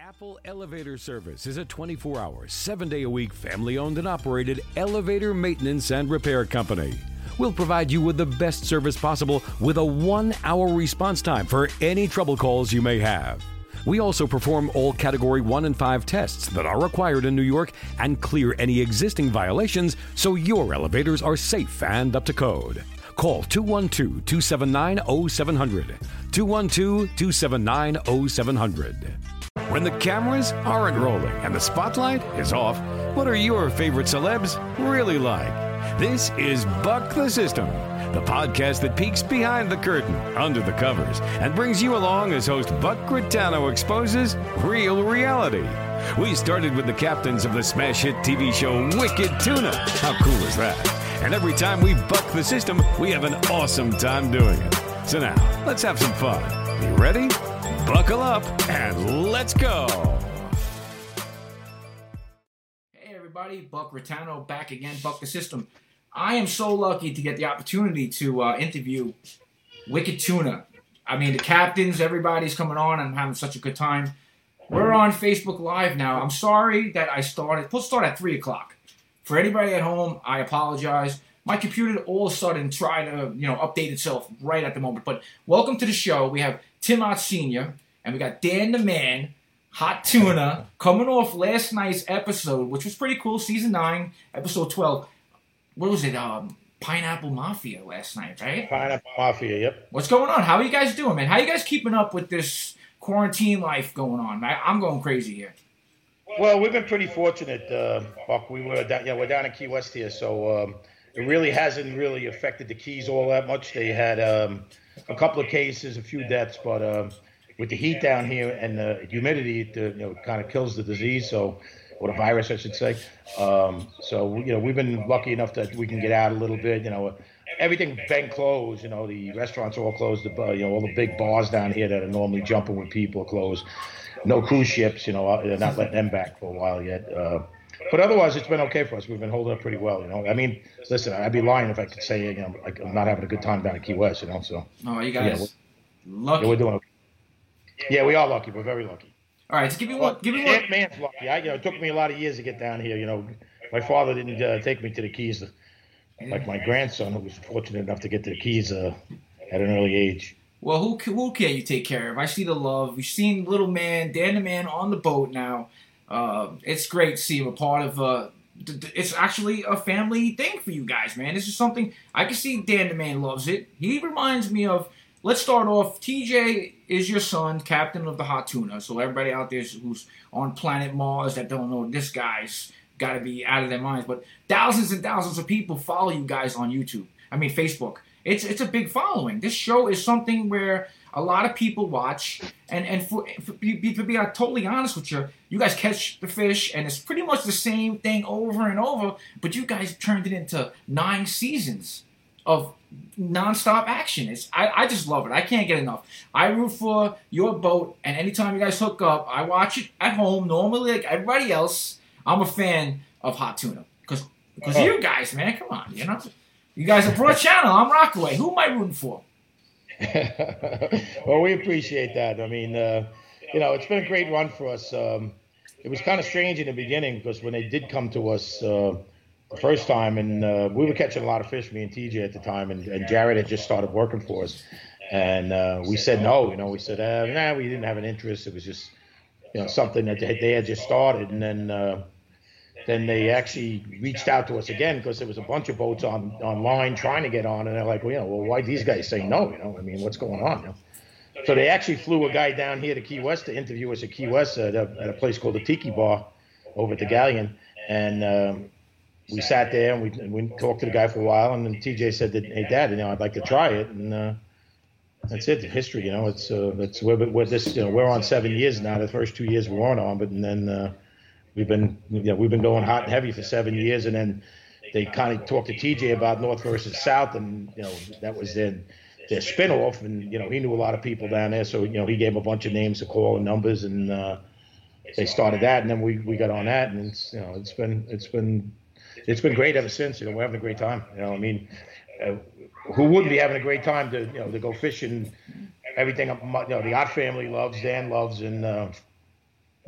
Apple Elevator Service is a 24 hour, 7 day a week, family owned and operated elevator maintenance and repair company. We'll provide you with the best service possible with a one hour response time for any trouble calls you may have. We also perform all Category 1 and 5 tests that are required in New York and clear any existing violations so your elevators are safe and up to code. Call 212 279 0700. 212 279 0700. When the cameras aren't rolling and the spotlight is off, what are your favorite celebs really like? This is Buck the System, the podcast that peeks behind the curtain, under the covers, and brings you along as host Buck Gritano exposes real reality. We started with the captains of the smash hit TV show Wicked Tuna. How cool is that? And every time we buck the system, we have an awesome time doing it. So now, let's have some fun. You ready? Buckle up and let's go. Hey everybody, Buck Ritano back again, Buck the System. I am so lucky to get the opportunity to uh, interview Wicked Tuna. I mean, the captains, everybody's coming on. I'm having such a good time. We're on Facebook Live now. I'm sorry that I started. We'll start at 3 o'clock. For anybody at home, I apologize. My computer all of a sudden tried to, you know, update itself right at the moment. But welcome to the show. We have Tim Ott Sr., and we got Dan the Man, Hot Tuna, coming off last night's episode, which was pretty cool, season 9, episode 12. What was it? Um, Pineapple Mafia last night, right? Pineapple Mafia, yep. What's going on? How are you guys doing, man? How are you guys keeping up with this quarantine life going on? I, I'm going crazy here. Well, we've been pretty fortunate, uh, Buck. We were down, yeah, we're down in Key West here, so um, it really hasn't really affected the Keys all that much. They had um, a couple of cases, a few deaths, but um, with the heat down here and the humidity, it, uh, you know, kind of kills the disease. So, or the virus, I should say. Um, so, you know, we've been lucky enough that we can get out a little bit. You know, everything been closed. You know, the restaurants are all closed. The uh, you know all the big bars down here that are normally jumping with people are closed. No cruise ships. You know, uh, they're not letting them back for a while yet. Uh, but otherwise, it's been okay for us. We've been holding up pretty well. You know, I mean, listen, I'd be lying if I could say you know like, I'm not having a good time down at Key West. You know, so. Oh, you guys Yeah, lucky. Yeah, we're doing okay. Yeah, we are lucky. We're very lucky. All right, so give me one. Give me one. Ant Man's lucky. I, you know, it took me a lot of years to get down here. You know, my father didn't uh, take me to the Keys like my grandson, who was fortunate enough to get to the Keys uh, at an early age. Well, who who can you take care of? I see the love. We've seen little man, Dan the man on the boat now. Uh, it's great to see him a part of. Uh, th- th- it's actually a family thing for you guys, man. This is something I can see. Dan the man loves it. He reminds me of. Let's start off. TJ is your son, captain of the Hot Tuna. So everybody out there who's on planet Mars that don't know this guy's got to be out of their minds. But thousands and thousands of people follow you guys on YouTube. I mean Facebook. It's it's a big following. This show is something where a lot of people watch, and and for, for be, to be totally honest with you, you guys catch the fish, and it's pretty much the same thing over and over. But you guys turned it into nine seasons of nonstop action. It's I, I just love it. I can't get enough. I root for your boat, and anytime you guys hook up, I watch it at home. Normally, like everybody else, I'm a fan of Hot Tuna because because Oh. you guys, man, come on, you know. You guys are Broad Channel. I'm Rockaway. Who am I rooting for? well, we appreciate that. I mean, uh, you know, it's been a great run for us. Um, it was kind of strange in the beginning because when they did come to us uh, the first time, and uh, we were catching a lot of fish, me and TJ at the time, and, and Jared had just started working for us, and uh, we said no. You know, we said, uh, nah, we didn't have an interest. It was just, you know, something that they they had just started, and then. Then they actually reached out to us again because there was a bunch of boats on online trying to get on, and they're like, well, you know, well, why these guys say no? You know, I mean, what's going on? You know? So they actually flew a guy down here to Key West to interview us at Key West at a, at a place called the Tiki Bar over at the Galleon, and um, we sat there and we, and we talked to the guy for a while, and then TJ said that, hey, Dad, you know, I'd like to try it, and uh, that's it. The history, you know, it's uh, that's we're, we're this, you know, we're on seven years now. The first two years we weren't on, but and then. Uh, We've been, you know, we've been going hot and heavy for seven years, and then they kind of talked to TJ about North versus South, and you know that was their their spinoff, and you know he knew a lot of people down there, so you know he gave a bunch of names to call and numbers, and uh, they started that, and then we, we got on that, and it's you know it's been it's been it's been great ever since. You know we're having a great time. You know I mean, uh, who wouldn't be having a great time to you know to go fishing? Everything you know the Ott family loves, Dan loves, and uh,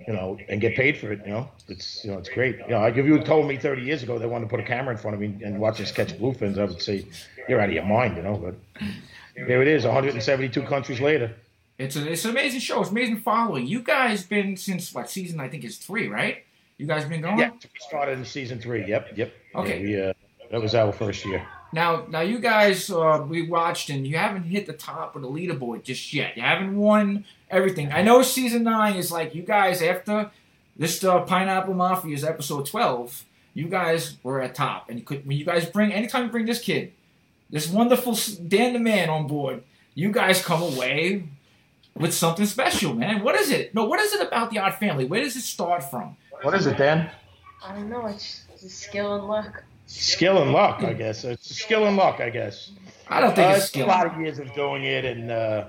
you know, and get paid for it. You know, it's you know, it's great. You know, like if you had told me 30 years ago they wanted to put a camera in front of me and watch us catch bluefins, I would say you're out of your mind. You know, but there it is, 172 countries later. It's a, it's an amazing show. It's amazing following. You guys been since what season? I think it's three, right? You guys been going? Yeah, we started in season three. Yep, yep. Okay. Yeah, we, uh, that was our first year. Now, now you guys, uh, we watched and you haven't hit the top of the leaderboard just yet. You haven't won everything. I know season nine is like you guys after this uh, Pineapple Mafia is episode twelve. You guys were at top, and you could when you guys bring anytime you bring this kid, this wonderful Dan the Man on board, you guys come away with something special, man. What is it? No, what is it about the Ott Family? Where does it start from? What is it, Dan? I don't know. It's just skill and luck. Skill and luck, I guess. It's skill and luck, I guess. I don't think Uh, it's it's a lot of years of doing it, and uh,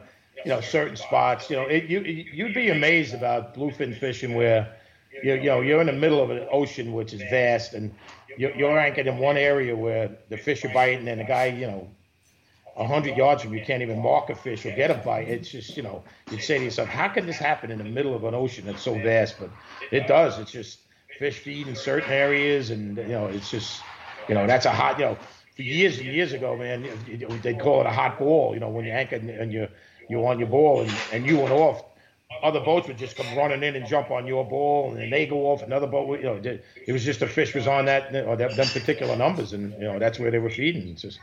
you know, certain spots. You know, it, you you'd be amazed about bluefin fishing where you you know you're in the middle of an ocean which is vast, and you're, you're anchored in one area where the fish are biting, and the guy, you know, a hundred yards from you can't even mark a fish or get a bite. It's just you know, you'd say to yourself, how can this happen in the middle of an ocean that's so vast? But it does. It's just fish feed in certain areas, and you know, it's just you know, that's a hot you know. Years and years ago, man, they'd call it a hot ball. You know, when you anchored and you you're on your ball and, and you went off, other boats would just come running in and jump on your ball, and then they go off. Another boat, you know, it was just the fish was on that or that, them particular numbers, and you know that's where they were feeding. It's just,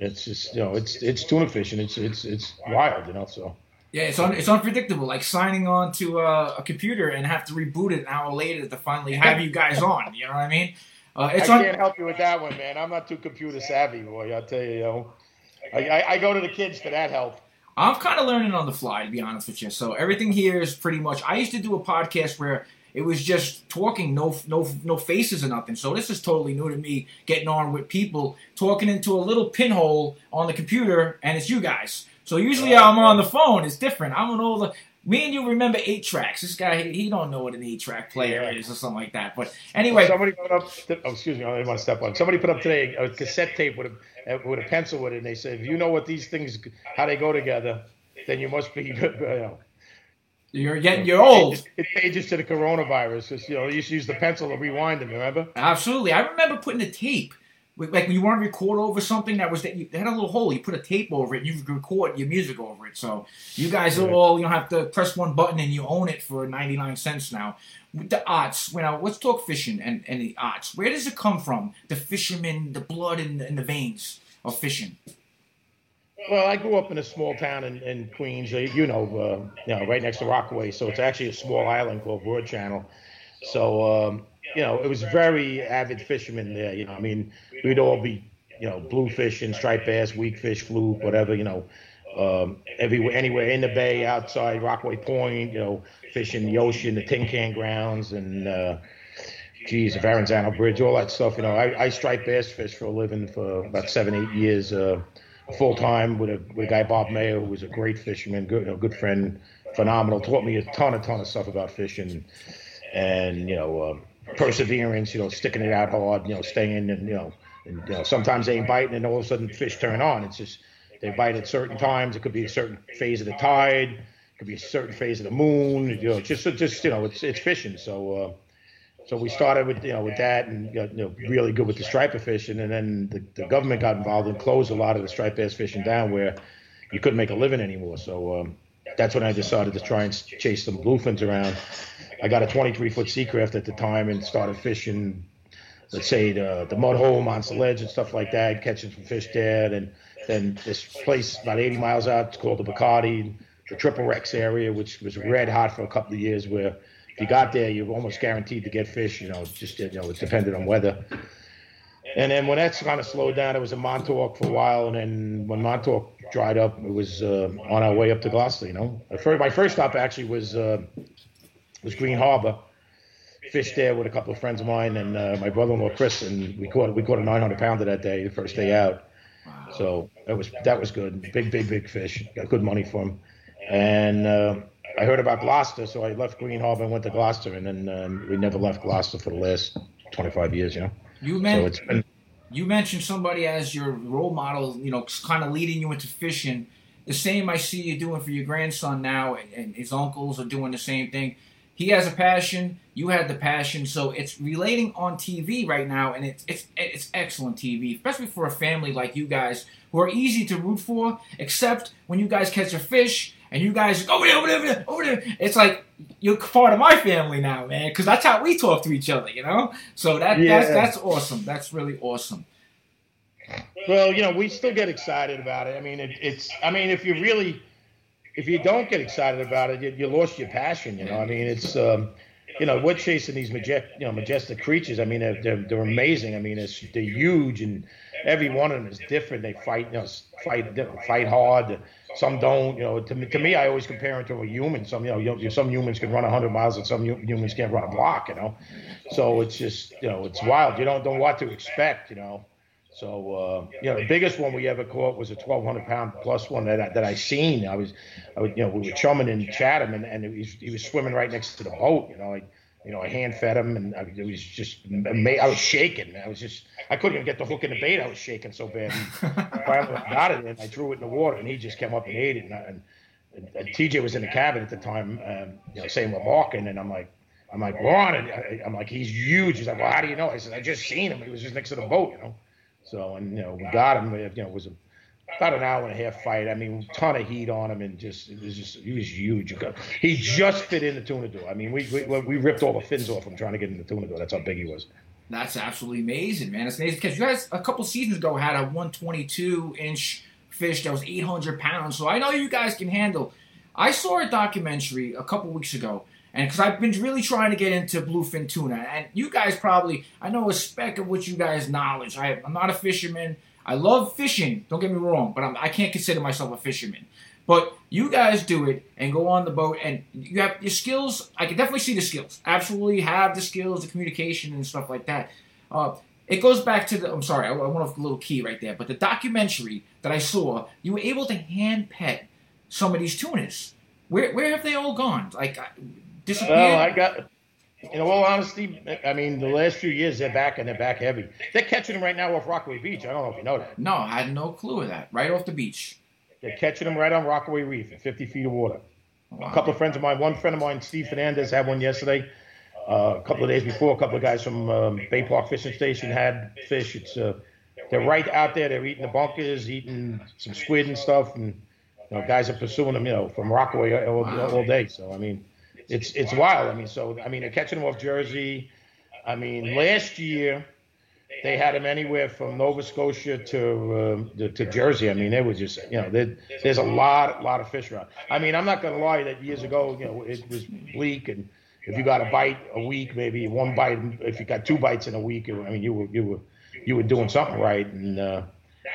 it's just, you know, it's it's tuna fishing. It's it's it's wild, you know. So Yeah, it's un- it's unpredictable. Like signing on to uh, a computer and have to reboot it an hour later to finally have you guys on. You know what I mean? Uh, it's I can't help you with that one, man. I'm not too computer savvy, boy. I'll tell you, you know, I, I, I go to the kids for that help. I'm kind of learning on the fly, to be honest with you. So everything here is pretty much. I used to do a podcast where it was just talking, no, no, no faces or nothing. So this is totally new to me, getting on with people, talking into a little pinhole on the computer, and it's you guys. So usually I'm on the phone. It's different. I'm an older. Me and you remember eight tracks. This guy, he, he don't know what an eight track player Yeah. is or something like that. But anyway, somebody put up. Oh, excuse me, I didn't want to step on. Somebody put up today a cassette tape with a with a pencil with it, and they said, "If you know what these things, how they go together, then you must be, you know." you're getting you're old. It pages to the coronavirus. 'cause, you know, you used to use the pencil to rewind them. Remember? Absolutely. I remember putting a tape. Like when you want to record over something that was that you had a little hole, you put a tape over it, and you record your music over it. So you guys are all you don't have to press one button and you own it for ninety nine cents now. With the arts, you know, let's talk fishing and, and the arts. Where does it come from? The fishermen, the blood in, in the veins of fishing. Well, I grew up in a small town in, in Queens. uh, You know, uh, you know, right next to Rockaway. So it's actually a small island called Broad Channel. So um, you know, it was very avid fishermen there. You know, I mean, we'd all be, you know, bluefish and striped bass, weak fish, fluke, whatever. You know, um, everywhere, anywhere in the bay, outside Rockaway Point. You know, fishing the ocean, the tin can grounds, and uh, geez, the Verrazano Bridge, all that stuff. You know, I, I striped bass fish for a living for about seven, eight years. Uh, full time with a with a guy Bob Mayo, who was a great fisherman, good you know, good friend, phenomenal. Taught me a ton, a ton of stuff about fishing, and you know, um, perseverance. You know, sticking it out hard. You know, staying and you know, and you know, sometimes they ain't biting, and all of a sudden fish turn on. It's just they bite at certain times. It could be a certain phase of the tide. It could be a certain phase of the moon. You know, just just you know, it's it's fishing. So. Uh, so we started with you know with that and you know really good with the striper fishing, and then the, the government got involved and closed a lot of the striped bass fishing down where you couldn't make a living anymore. So um, that's when I decided to try and chase some bluefins around. I got a 23 foot Seacraft at the time and started fishing, let's say the the mud hole, Monster Ledge, and stuff like that, catching some fish there. And then this place about 80 miles out, it's called the Bacardi, the Triple Wrecks area, which was red hot for a couple of years where if you got there, you're almost guaranteed to get fish. You know, just you know, it depended on weather. And then when that's kind of slowed down, it was in Montauk for a while, and then when Montauk dried up, it was uh, on our way up to Gloucester. You know, my first stop actually was uh, was Green Harbor. Fished there with a couple of friends of mine and uh, my brother-in-law Chris, and we caught we caught a 900 pounder that day, the first day out. So that was that was good. Big, big, big fish. Got good money for him. And uh, I heard about Gloucester, so I left Green Harbor and went to Gloucester, and then um, we never left Gloucester for the last 25 years. You know, You so meant it's been you mentioned somebody as your role model, you know, kind of leading you into fishing. The same I see you doing for your grandson now, and, and his uncles are doing the same thing. He has a passion, you had the passion, so it's relating on TV right now, and it's it's it's excellent TV, especially for a family like you guys who are easy to root for. Except when you guys catch a fish and you guys over there, over there, over there, it's like you're part of my family now, man, because that's how we talk to each other, you know. So that Yeah. that's that's awesome. That's really awesome. Well, you know, we still get excited about it. I mean, it, it's. I mean, if you really, if you don't get excited about it, you, you lost your passion. You know, I mean, it's. Um, you know, we're chasing these majestic, you know, majestic creatures. I mean, they're, they're, they're amazing. I mean, they're huge, and every one of them is different. They fight, you know, fight, fight hard. Some don't. You know, to me, to me, I always compare them to a human. Some, you know, some humans can run 100 miles, and some humans can't run a block. You know, so it's just, you know, it's wild. You don't know what to expect. You know. So uh, you know, the biggest one we ever caught was a 1,200 pound plus one that I, that I seen. I was, I was, you know, we were chumming in Chatham, and, and he, was, he was swimming right next to the boat. You know, I, you know, I hand fed him, and I, it was just, I was shaking. I was just, I couldn't even get the hook in the bait. I was shaking so bad. And finally I got it, and I threw it in the water, and he just came up and ate it. And, I, and, and, TJ was in the cabin at the time, um, you know, saying we're walking, and I'm like. I'm like, Ron, and I, I'm like, he's huge. He's like, well, how do you know? I said, I just seen him. He was just next to the boat, you know. So, and you know, we got him. You know, it was a, about an hour and a half fight. I mean, ton of heat on him, and just it was just he was huge. He just fit in the tuna door. I mean, we we, we ripped all the fins off him trying to get in the tuna door. That's how big he was. That's absolutely amazing, man. It's amazing because you guys a couple seasons ago had a 122 inch fish that was 800 pounds. So I know you guys can handle. I saw a documentary a couple weeks ago, and because I've been really trying to get into bluefin tuna, and you guys probably I know a speck of what you guys knowledge. I, I'm not a fisherman. I love fishing. Don't get me wrong, but I'm, I can't consider myself a fisherman. But you guys do it and go on the boat, and you have your skills. I can definitely see the skills. Absolutely have the skills, the communication, and stuff like that. Uh, it goes back to the. I'm sorry, I, I went off a little key right there. But the documentary that I saw, you were able to hand pet some of these tunas. Where where have they all gone? Like disappeared? Well, I got. In all honesty, I mean, the last few years they're back and they're back heavy. They're catching them right now off Rockaway Beach. I don't know if you know that. no, I had no clue of that. Right off the beach. They're catching them right on Rockaway Reef at 50 feet of water. Wow. A couple of friends of mine, one friend of mine, Steve Fernandez, had one yesterday. Uh, a couple of days before, a couple of guys from um, Bay Park Fishing Station had fish. It's uh, they're right out there. They're eating the bunkers, eating some squid and stuff, and you know, guys are pursuing them, you know, from Rockaway all, all day. So I mean, it's it's wild. I mean, so I mean, they're catching them off Jersey. I mean, last year they had them anywhere from Nova Scotia to um, to, to Jersey. I mean, they were just you know there, there's a lot lot of fish around. I mean, I'm not gonna lie that years ago you know it was bleak and if you got a bite a week, maybe one bite, if you got two bites in a week, I mean, you were you were you were doing something right. And uh,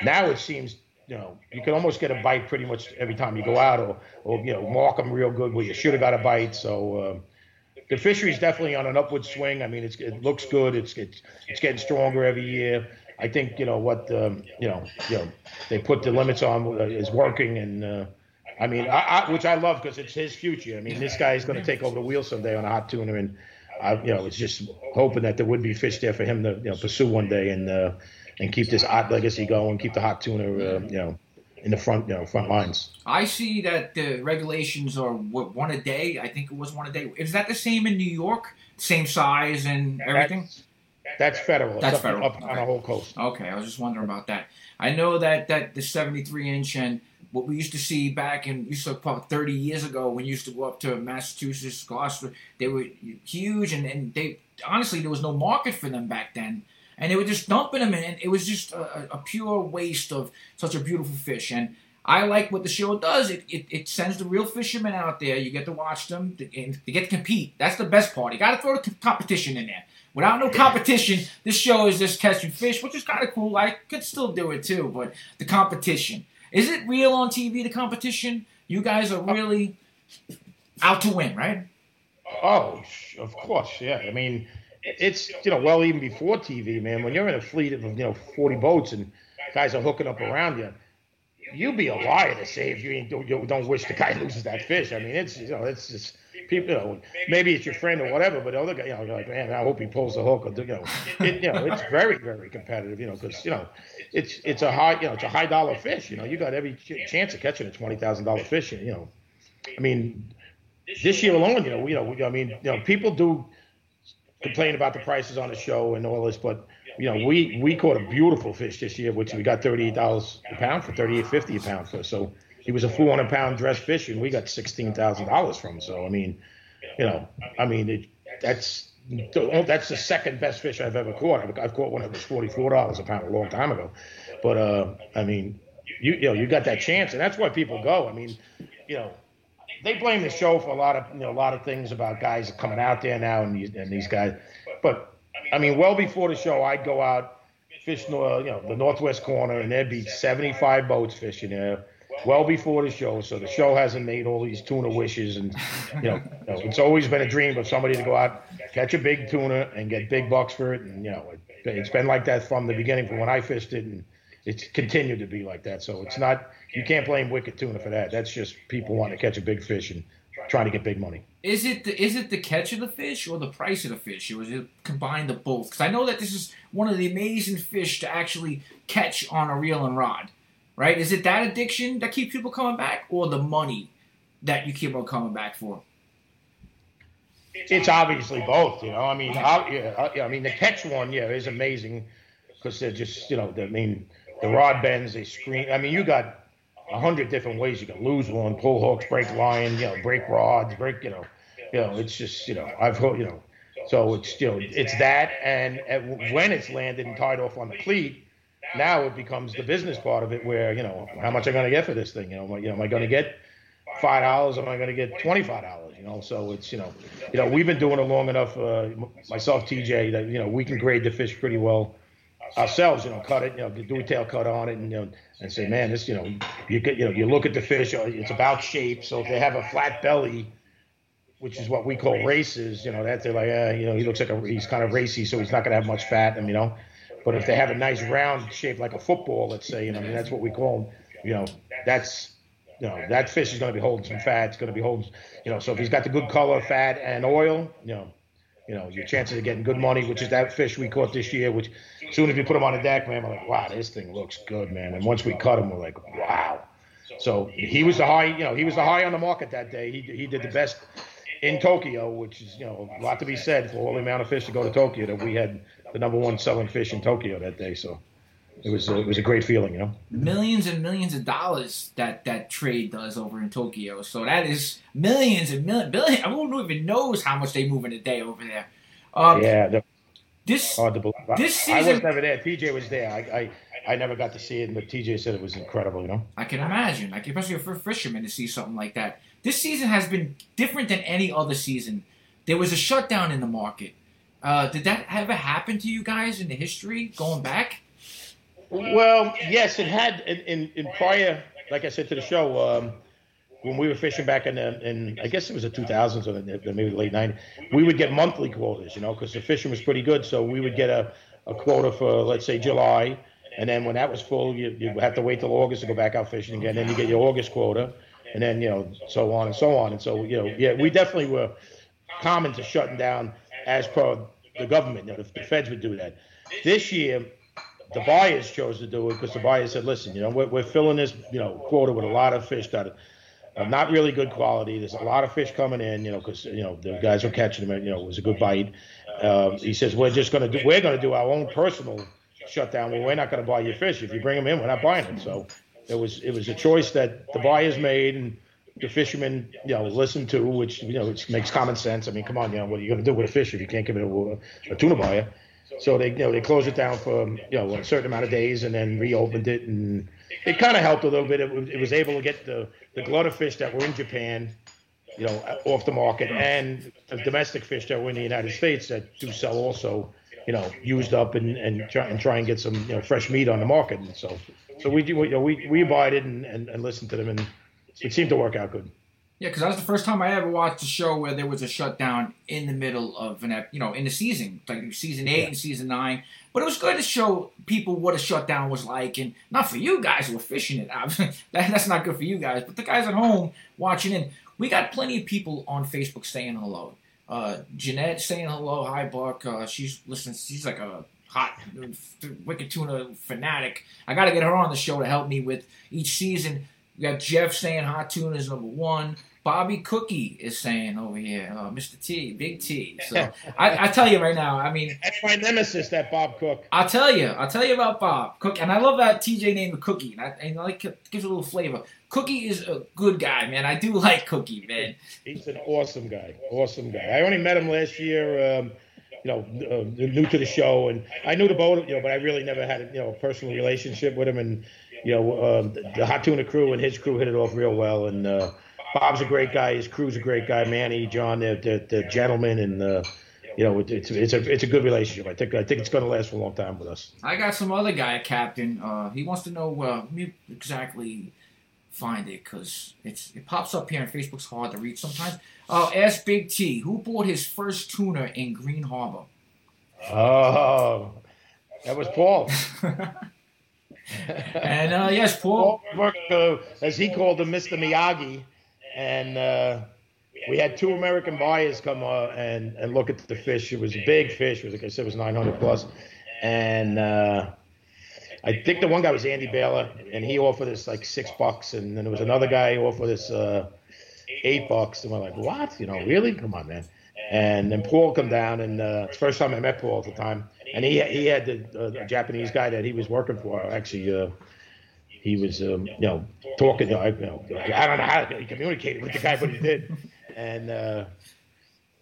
now it seems you know you can almost get a bite pretty much every time you go out, or or you know mark them real good where you should have got a bite. So. Uh, the fishery is definitely on an upward swing. I mean, it's, it looks good. It's, it's it's getting stronger every year. I think you know what um, you know you know they put the limits on uh, is working, and uh, I mean, I, I, which I love because it's his future. I mean, this guy is going to take over the wheel someday on a hot tuna, and I, you know, it's just hoping that there would be fish there for him to you know pursue one day and uh, and keep this hot legacy going, keep the hot tuna, uh, you know, in the front you know front lines. I see that the regulations are what, one a day. I think it was one a day. Is that the same in New York? Same size and everything? That's federal. That's up, federal. up on Okay. the whole coast. Okay, I was just wondering about that. I know that that the 73 inch and what we used to see back in used to about 30 years ago when you used to go up to Massachusetts, Gloucester, they were huge and, and they honestly there was no market for them back then. And they would just dumping them in, and it was just a, a pure waste of such a beautiful fish. And I like what the show does. It, it, it sends the real fishermen out there. You get to watch them, and they get to compete. That's the best part. You got to throw the competition in there. Without no competition, this show is just catching fish, which is kind of cool. I could still do it too, but the competition is it real on TV? The competition, you guys are uh, really out to win, right? Oh, of course, yeah. I mean, it's you know, well, even before TV, man. When you're in a fleet of you know 40 boats and guys are hooking up around you, you'd be a liar to say if you ain't don't, you don't wish the guy loses that fish. I mean, it's you know, it's just people. You know, maybe it's your friend or whatever, but the other guy, you know, you're like, man, I hope he pulls the hook. Or you know, it, you know, it's very very competitive. You know, because you know, it's it's a high you know it's a high dollar fish. You know, you got every ch- chance of catching a twenty thousand dollar fish. You know, I mean this year alone, you know, you know, I mean, you know, people do complain about the prices on the show and all this, but you know, we we caught a beautiful fish this year, which we got thirty eight dollars a pound for, thirty eight fifty a pound for. So he was a four hundred pound dress fish, and we got sixteen thousand dollars from him. So I mean, you know, I mean, it, that's that's the second best fish I've ever caught. I've, I've caught one that was forty four dollars a pound a long time ago, but uh, I mean, you you know, you got that chance, and that's why people go. I mean, you know, they blame the show for a lot of you know a lot of things about guys coming out there now and these and these guys, but I mean, well before the show, I'd go out fish, you know, the northwest corner, and there'd be 75 boats fishing there. Well before the show, so the show hasn't made all these tuna wishes, and you know, you know, it's always been a dream of somebody to go out, catch a big tuna, and get big bucks for it, and you know, it, it's been like that from the beginning, from when I fished it, and it's continued to be like that. So it's not you can't blame wicked tuna for that. That's just people wanting to catch a big fish and trying to get big money. Is it the, is it the catch of the fish or the price of the fish, or is it combined of both? Because I know that this is one of the amazing fish to actually catch on a reel and rod, right? Is it that addiction that keeps people coming back, or the money that you keep on coming back for? It's obviously both, you know. I mean, I, yeah, I mean the catch one, yeah, is amazing because they're just, you know, I mean, the rod bends, they screen. I mean, you got a hundred different ways you can lose one, pull hooks, break line, you know, break rods, break, you know, you know, it's just, you know, I've, you know, so it's, you know, it's that. And when it's landed and tied off on the cleat, now it becomes the business part of it where, you know, how much am I going to get for this thing? You know, you know, am I going to get five dollars? Am I going to get twenty five dollars? You know, so it's you know, you know, we've been doing it long enough. Uh, myself, TJ, that you know, we can grade the fish pretty well ourselves, you know, cut it, you know, do a tail cut on it, and you know, and say, man, this, you know, you get, you know, you look at the fish, uh, it's about shape. So if they have a flat belly, which is what we call races, you know, that they're like, uh, you know, he looks like a, he's kind of racy, so he's not going to have much fat, and you know, but if they have a nice round shape like a football, let's say, you know, I mean, that's what we call them, you know, that's, you know, that fish is going to be holding some fat. It's going to be holding, you know, so if he's got the good color, fat, and oil, you know, you know, your chances of getting good money, which is that fish we caught this year, which as soon as we put him on the deck, man, we're like, wow, this thing looks good, man. And once we cut him, we're like, wow. So he was the high, you know, he was the high on the market that day. He, he did the best in Tokyo, which is, you know, a lot to be said for all the amount of fish to go to Tokyo that we had the number one selling fish in Tokyo that day. So it was a, it was a great feeling, you know. Millions and millions of dollars that that trade does over in Tokyo. So that is millions and millions, billion. I don't even knows how much they move in a day over there. Um, yeah, the, this hard to believe. This season, I was never there. TJ was there. I, I I never got to see it, but TJ said it was incredible. You know. I can imagine, like especially for a fisherman to see something like that. This season has been different than any other season. There was a shutdown in the market. Uh, did that ever happen to you guys in the history going back? Well, yes, it had in, in, in prior, like I said to the show, um, when we were fishing back in, the, in I guess it was the 2000s or the, maybe the late 90s, we would get monthly quotas, you know, because the fishing was pretty good. So we would get a, a quota for, let's say, July. And then when that was full, you, you have to wait till August to go back out fishing again. Then you get your August quota. And then, you know, so on and so on. And so, you know, yeah, we definitely were common to shutting down as per the government. You know, the, the feds would do that. This year, the buyers chose to do it because the buyers said, listen, you know, we're, we're filling this, you know, quota with a lot of fish that are not really good quality. There's a lot of fish coming in, you know, because, you know, the guys are catching them, you know, it was a good bite. Um, he says, we're just going to do, we're to do our own personal shutdown. We're not going to buy your fish. If you bring them in, we're not buying it. So it was, it was a choice that the buyers made and the fishermen, you know, listened to, which, you know, makes common sense. I mean, come on, you know, what are you going to do with a fish if you can't give it a, a tuna buyer? So they, you know, they closed it down for um, you know a certain amount of days and then reopened it, and it kind of helped a little bit. It, it, was able to get the the glut of fish that were in Japan, you know, off the market, and the domestic fish that were in the United States that do sell also, you know, used up and and try and try and get some you know fresh meat on the market. And so, so we you know, we we abided and, and, and listened to them, and it seemed to work out good. Yeah, because that was the first time I ever watched a show where there was a shutdown in the middle of an, you know, in the season, like season eight yeah. and season nine. But it was good to show people what a shutdown was like, and not for you guys who were fishing it. that, that's not good for you guys, but the guys at home watching it. We got plenty of people on Facebook saying hello. Uh, Jeanette saying hello. Hi, Buck. Uh, she's listening. She's like a hot wicked tuna fanatic. I got to get her on the show to help me with each season. We got Jeff saying hot tuna is number one. Bobby Cookie is saying over here, uh, Mr. T, Big T. So I, I tell you right now, I mean, That's my nemesis, that Bob Cook. I'll tell you, I'll tell you about Bob Cook, and I love that TJ named the Cookie, and I, and I like it gives a little flavor. Cookie is a good guy, man. I do like Cookie, man. He's an awesome guy. Awesome guy. I only met him last year. Um, you know, uh, new to the show, and I knew the boat, you know, but I really never had a you know a personal relationship with him. And you know, um, the, the Hot Tuna crew and his crew hit it off real well. And uh, Bob's a great guy. His crew's a great guy. Manny, John, they're, they're, they're gentlemen, and uh, you know, it's it's a it's a good relationship. I think I think it's going to last for a long time with us. I got some other guy, Captain. Uh, he wants to know uh, me exactly find it because it's it pops up here on Facebook's hard to read sometimes. Uh, ask Big T who bought his first tuna in Green Harbor. Oh, that was Paul. And uh, yes, Paul. Paul worked, uh, as he called him, Mr. Miyagi, and uh, we had two American buyers come uh, and and look at the fish. It was a big fish. It was like I said, it was 900 plus, and uh, I think the one guy was Andy Baylor, and he offered us like six bucks, and then there was another guy who offered us uh, eight bucks, and we're like, what? You know, really? Come on, man. And then Paul come down, and uh, it's first time I met Paul at the time, and he he had the uh, Japanese guy that he was working for actually. He was, um, you know, talking. to, you know, I don't know how he communicated with the guy, but he did. And uh,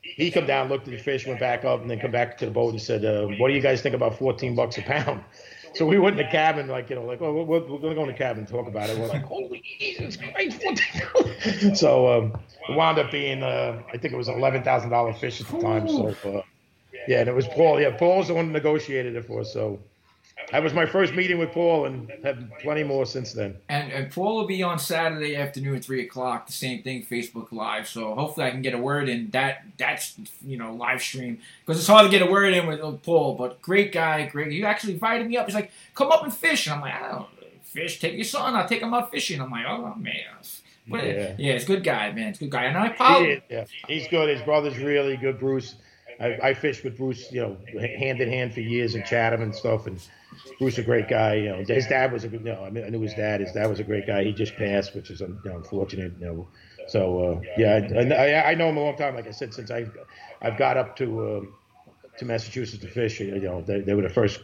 he come down, looked at the fish, went back up, and then come back to the boat and said, uh, "What do you guys think about 14 bucks a pound?" So we went in the cabin, like you know, like, "Oh, we're, we're going to go in the cabin and talk about it." We're like, "Holy Jesus Christ!" 14 so um, it wound up being, uh, I think it was eleven thousand dollar fish at the time. So uh, yeah, and it was Paul. Yeah, Paul's the one who negotiated it for us. So that was my first meeting with Paul, and had plenty more since then. And, and Paul will be on Saturday afternoon at three o'clock. The same thing, Facebook Live. So hopefully I can get a word in that that's you know live stream because it's hard to get a word in with uh, Paul. But great guy, great. You actually invited me up. He's like, come up and fish, and I'm like, I don't fish. Take your son. I'll take him out fishing. I'm like, oh man. What Yeah. yeah, it's a good guy, man. It's a good guy. And I He apologize. is, yeah, he's good. His brother's really good, Bruce. I, I fished with Bruce, you know, hand in hand for years in Chatham and stuff. And Bruce a great guy. You know, his dad was a good. You know, I, mean, I knew his dad. His dad was a great guy. He just passed, which is um, unfortunate. You know, so uh, yeah, I, I, I know him a long time. Like I said, since I I've got up to um, to Massachusetts to fish. You know, they, they were the first,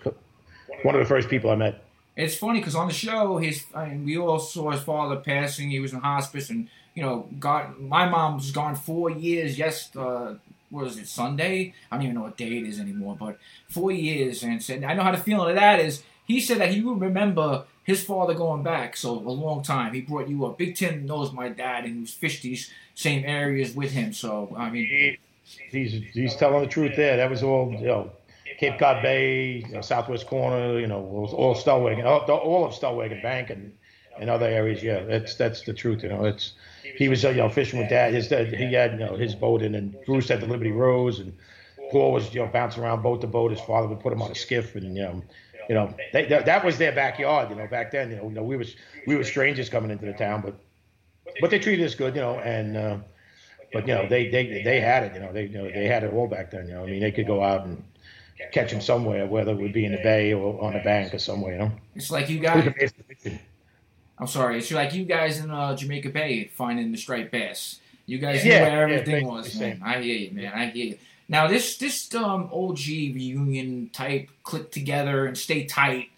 one of the first people I met. It's funny because on the show, his I mean, we all saw his father passing. He was in hospice, and you know, got my mom was gone four years. Yes, uh, was it Sunday? I don't even know what day it is anymore, but four years. And said I know how the feeling of that is. He said that he would remember his father going back so a long time. He brought you up. Big Tim knows my dad, and he's fished these same areas with him. So I mean, he's he's telling the truth there. That was all you know, Cape Cod Bay, you know, Southwest Corner, you know, all, all Stellwagen, all, all of Stellwagen Bank and, and other areas. Yeah, that's that's the truth. You know, it's he was uh, you know fishing with dad. His dad, he had you know his boat, and then Bruce had the Liberty Rose, and Paul was you know bouncing around boat to boat. His father would put him on a skiff, and you know. You know, they, that, that was their backyard. You know, back then, you know, you know, we was we were strangers coming into the town, but but they treated us good. You know, and uh, but you know they they they had it. You know they you know they had it all back then. You know I mean they could go out and catch them somewhere, whether it would be in the bay or on the bank or somewhere. You know. it's like you guys. I'm sorry. It's like you guys in uh, Jamaica Bay finding the striped bass. You guys knew Yeah, where yeah, everything basically was, man. I hear you, man. I hear you. Now this this um OG reunion type click together and stay tight.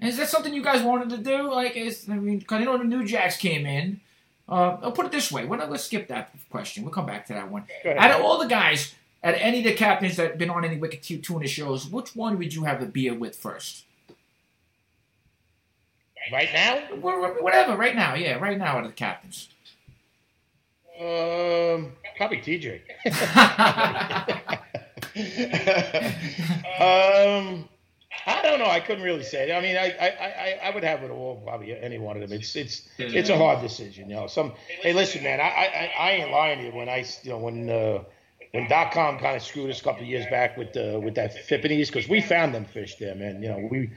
Is that something you guys wanted to do? Like, is I mean, because you know the New Jacks came in. Uh, I'll put it this way. Well, let's skip that question. We'll come back to that one. Out of all the guys, at any of the captains that have been on any Wicked Tuna shows, which one would you have a beer with first? Right now, Whatever, right now, yeah, right now out of the captains. um, probably TJ. um, I don't know. I couldn't really say. I mean, I, I, I, I would have it all. Probably any one of them. It's it's it's a hard decision. You know. Some. Hey, listen, man. I I, I ain't lying to you. When I you know when uh, when dot com kind of screwed us a couple of years back with uh, with that Fippennies because we found them fish there, man. You know we.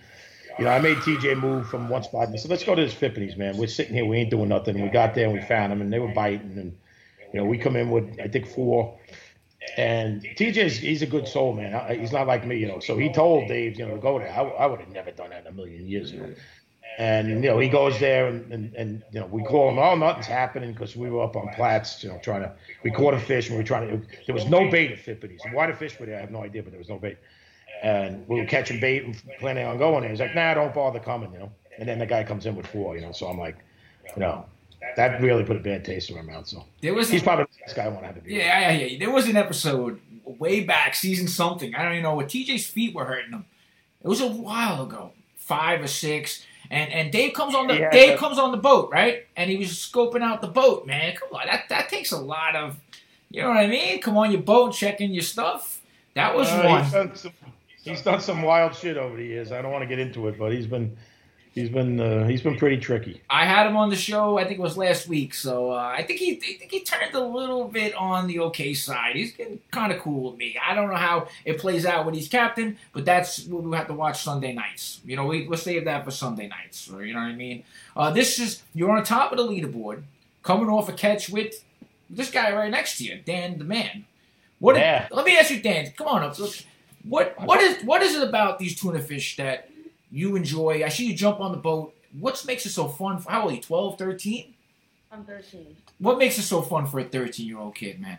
You know, I made TJ move from one spot and I said, let's go to this Fippennies, man. We're sitting here, we ain't doing nothing. We got there and we found them and they were biting. And, you know, we come in with, I think, four. And TJ's, he's a good soul, man. I- He's not like me, you know. So he told Dave, you know, to go there. I, I would have never done that in a million years, know. And you know he goes there and, and, and you know we call him. Oh, nothing's happening because we were up on Platts, you know, trying to. We caught a fish and we were trying to. There was no bait at Fippity's. Why the fish were there, I have no idea, but there was no bait. And we were catching bait and planning on going there. He's like, Nah, don't bother coming, you know. And then the guy comes in with four, you know. So I'm like, you know, that really put a bad taste in my mouth. So There was he's probably the best guy I want to have to be. Yeah, yeah, yeah. There was an episode way back, season something. I don't even know what TJ's feet were hurting him. It was a while ago, five or six. And and Dave comes on the Yeah, Dave but- comes on the boat, right? And he was scoping out the boat, man. Come on, that that takes a lot of, you know what I mean? Come on your boat, checking your stuff. That was Uh, one. He's done, some, he's done some wild shit over the years. I don't want to get into it, but he's been he's been uh, he's been pretty tricky. I had him on the show. I think it was last week. So uh, I think he, I think he turned a little bit on the okay side. He's getting kind of cool with me. I don't know how it plays out when he's captain, but that's what we have to watch Sunday nights. You know, we we'll save that for Sunday nights. Or, you know what I mean? Uh, this is you're on top of the leaderboard, coming off a catch with this guy right next to you, Dan the man. What? Yeah. Let me ask you, Dan. Come on up. Look, What what is what is it about these tuna fish that you enjoy? I see you jump on the boat. What makes it so fun? For, how old are you? 12, 13? I'm 13. What makes it so fun for a 13 year old kid, man?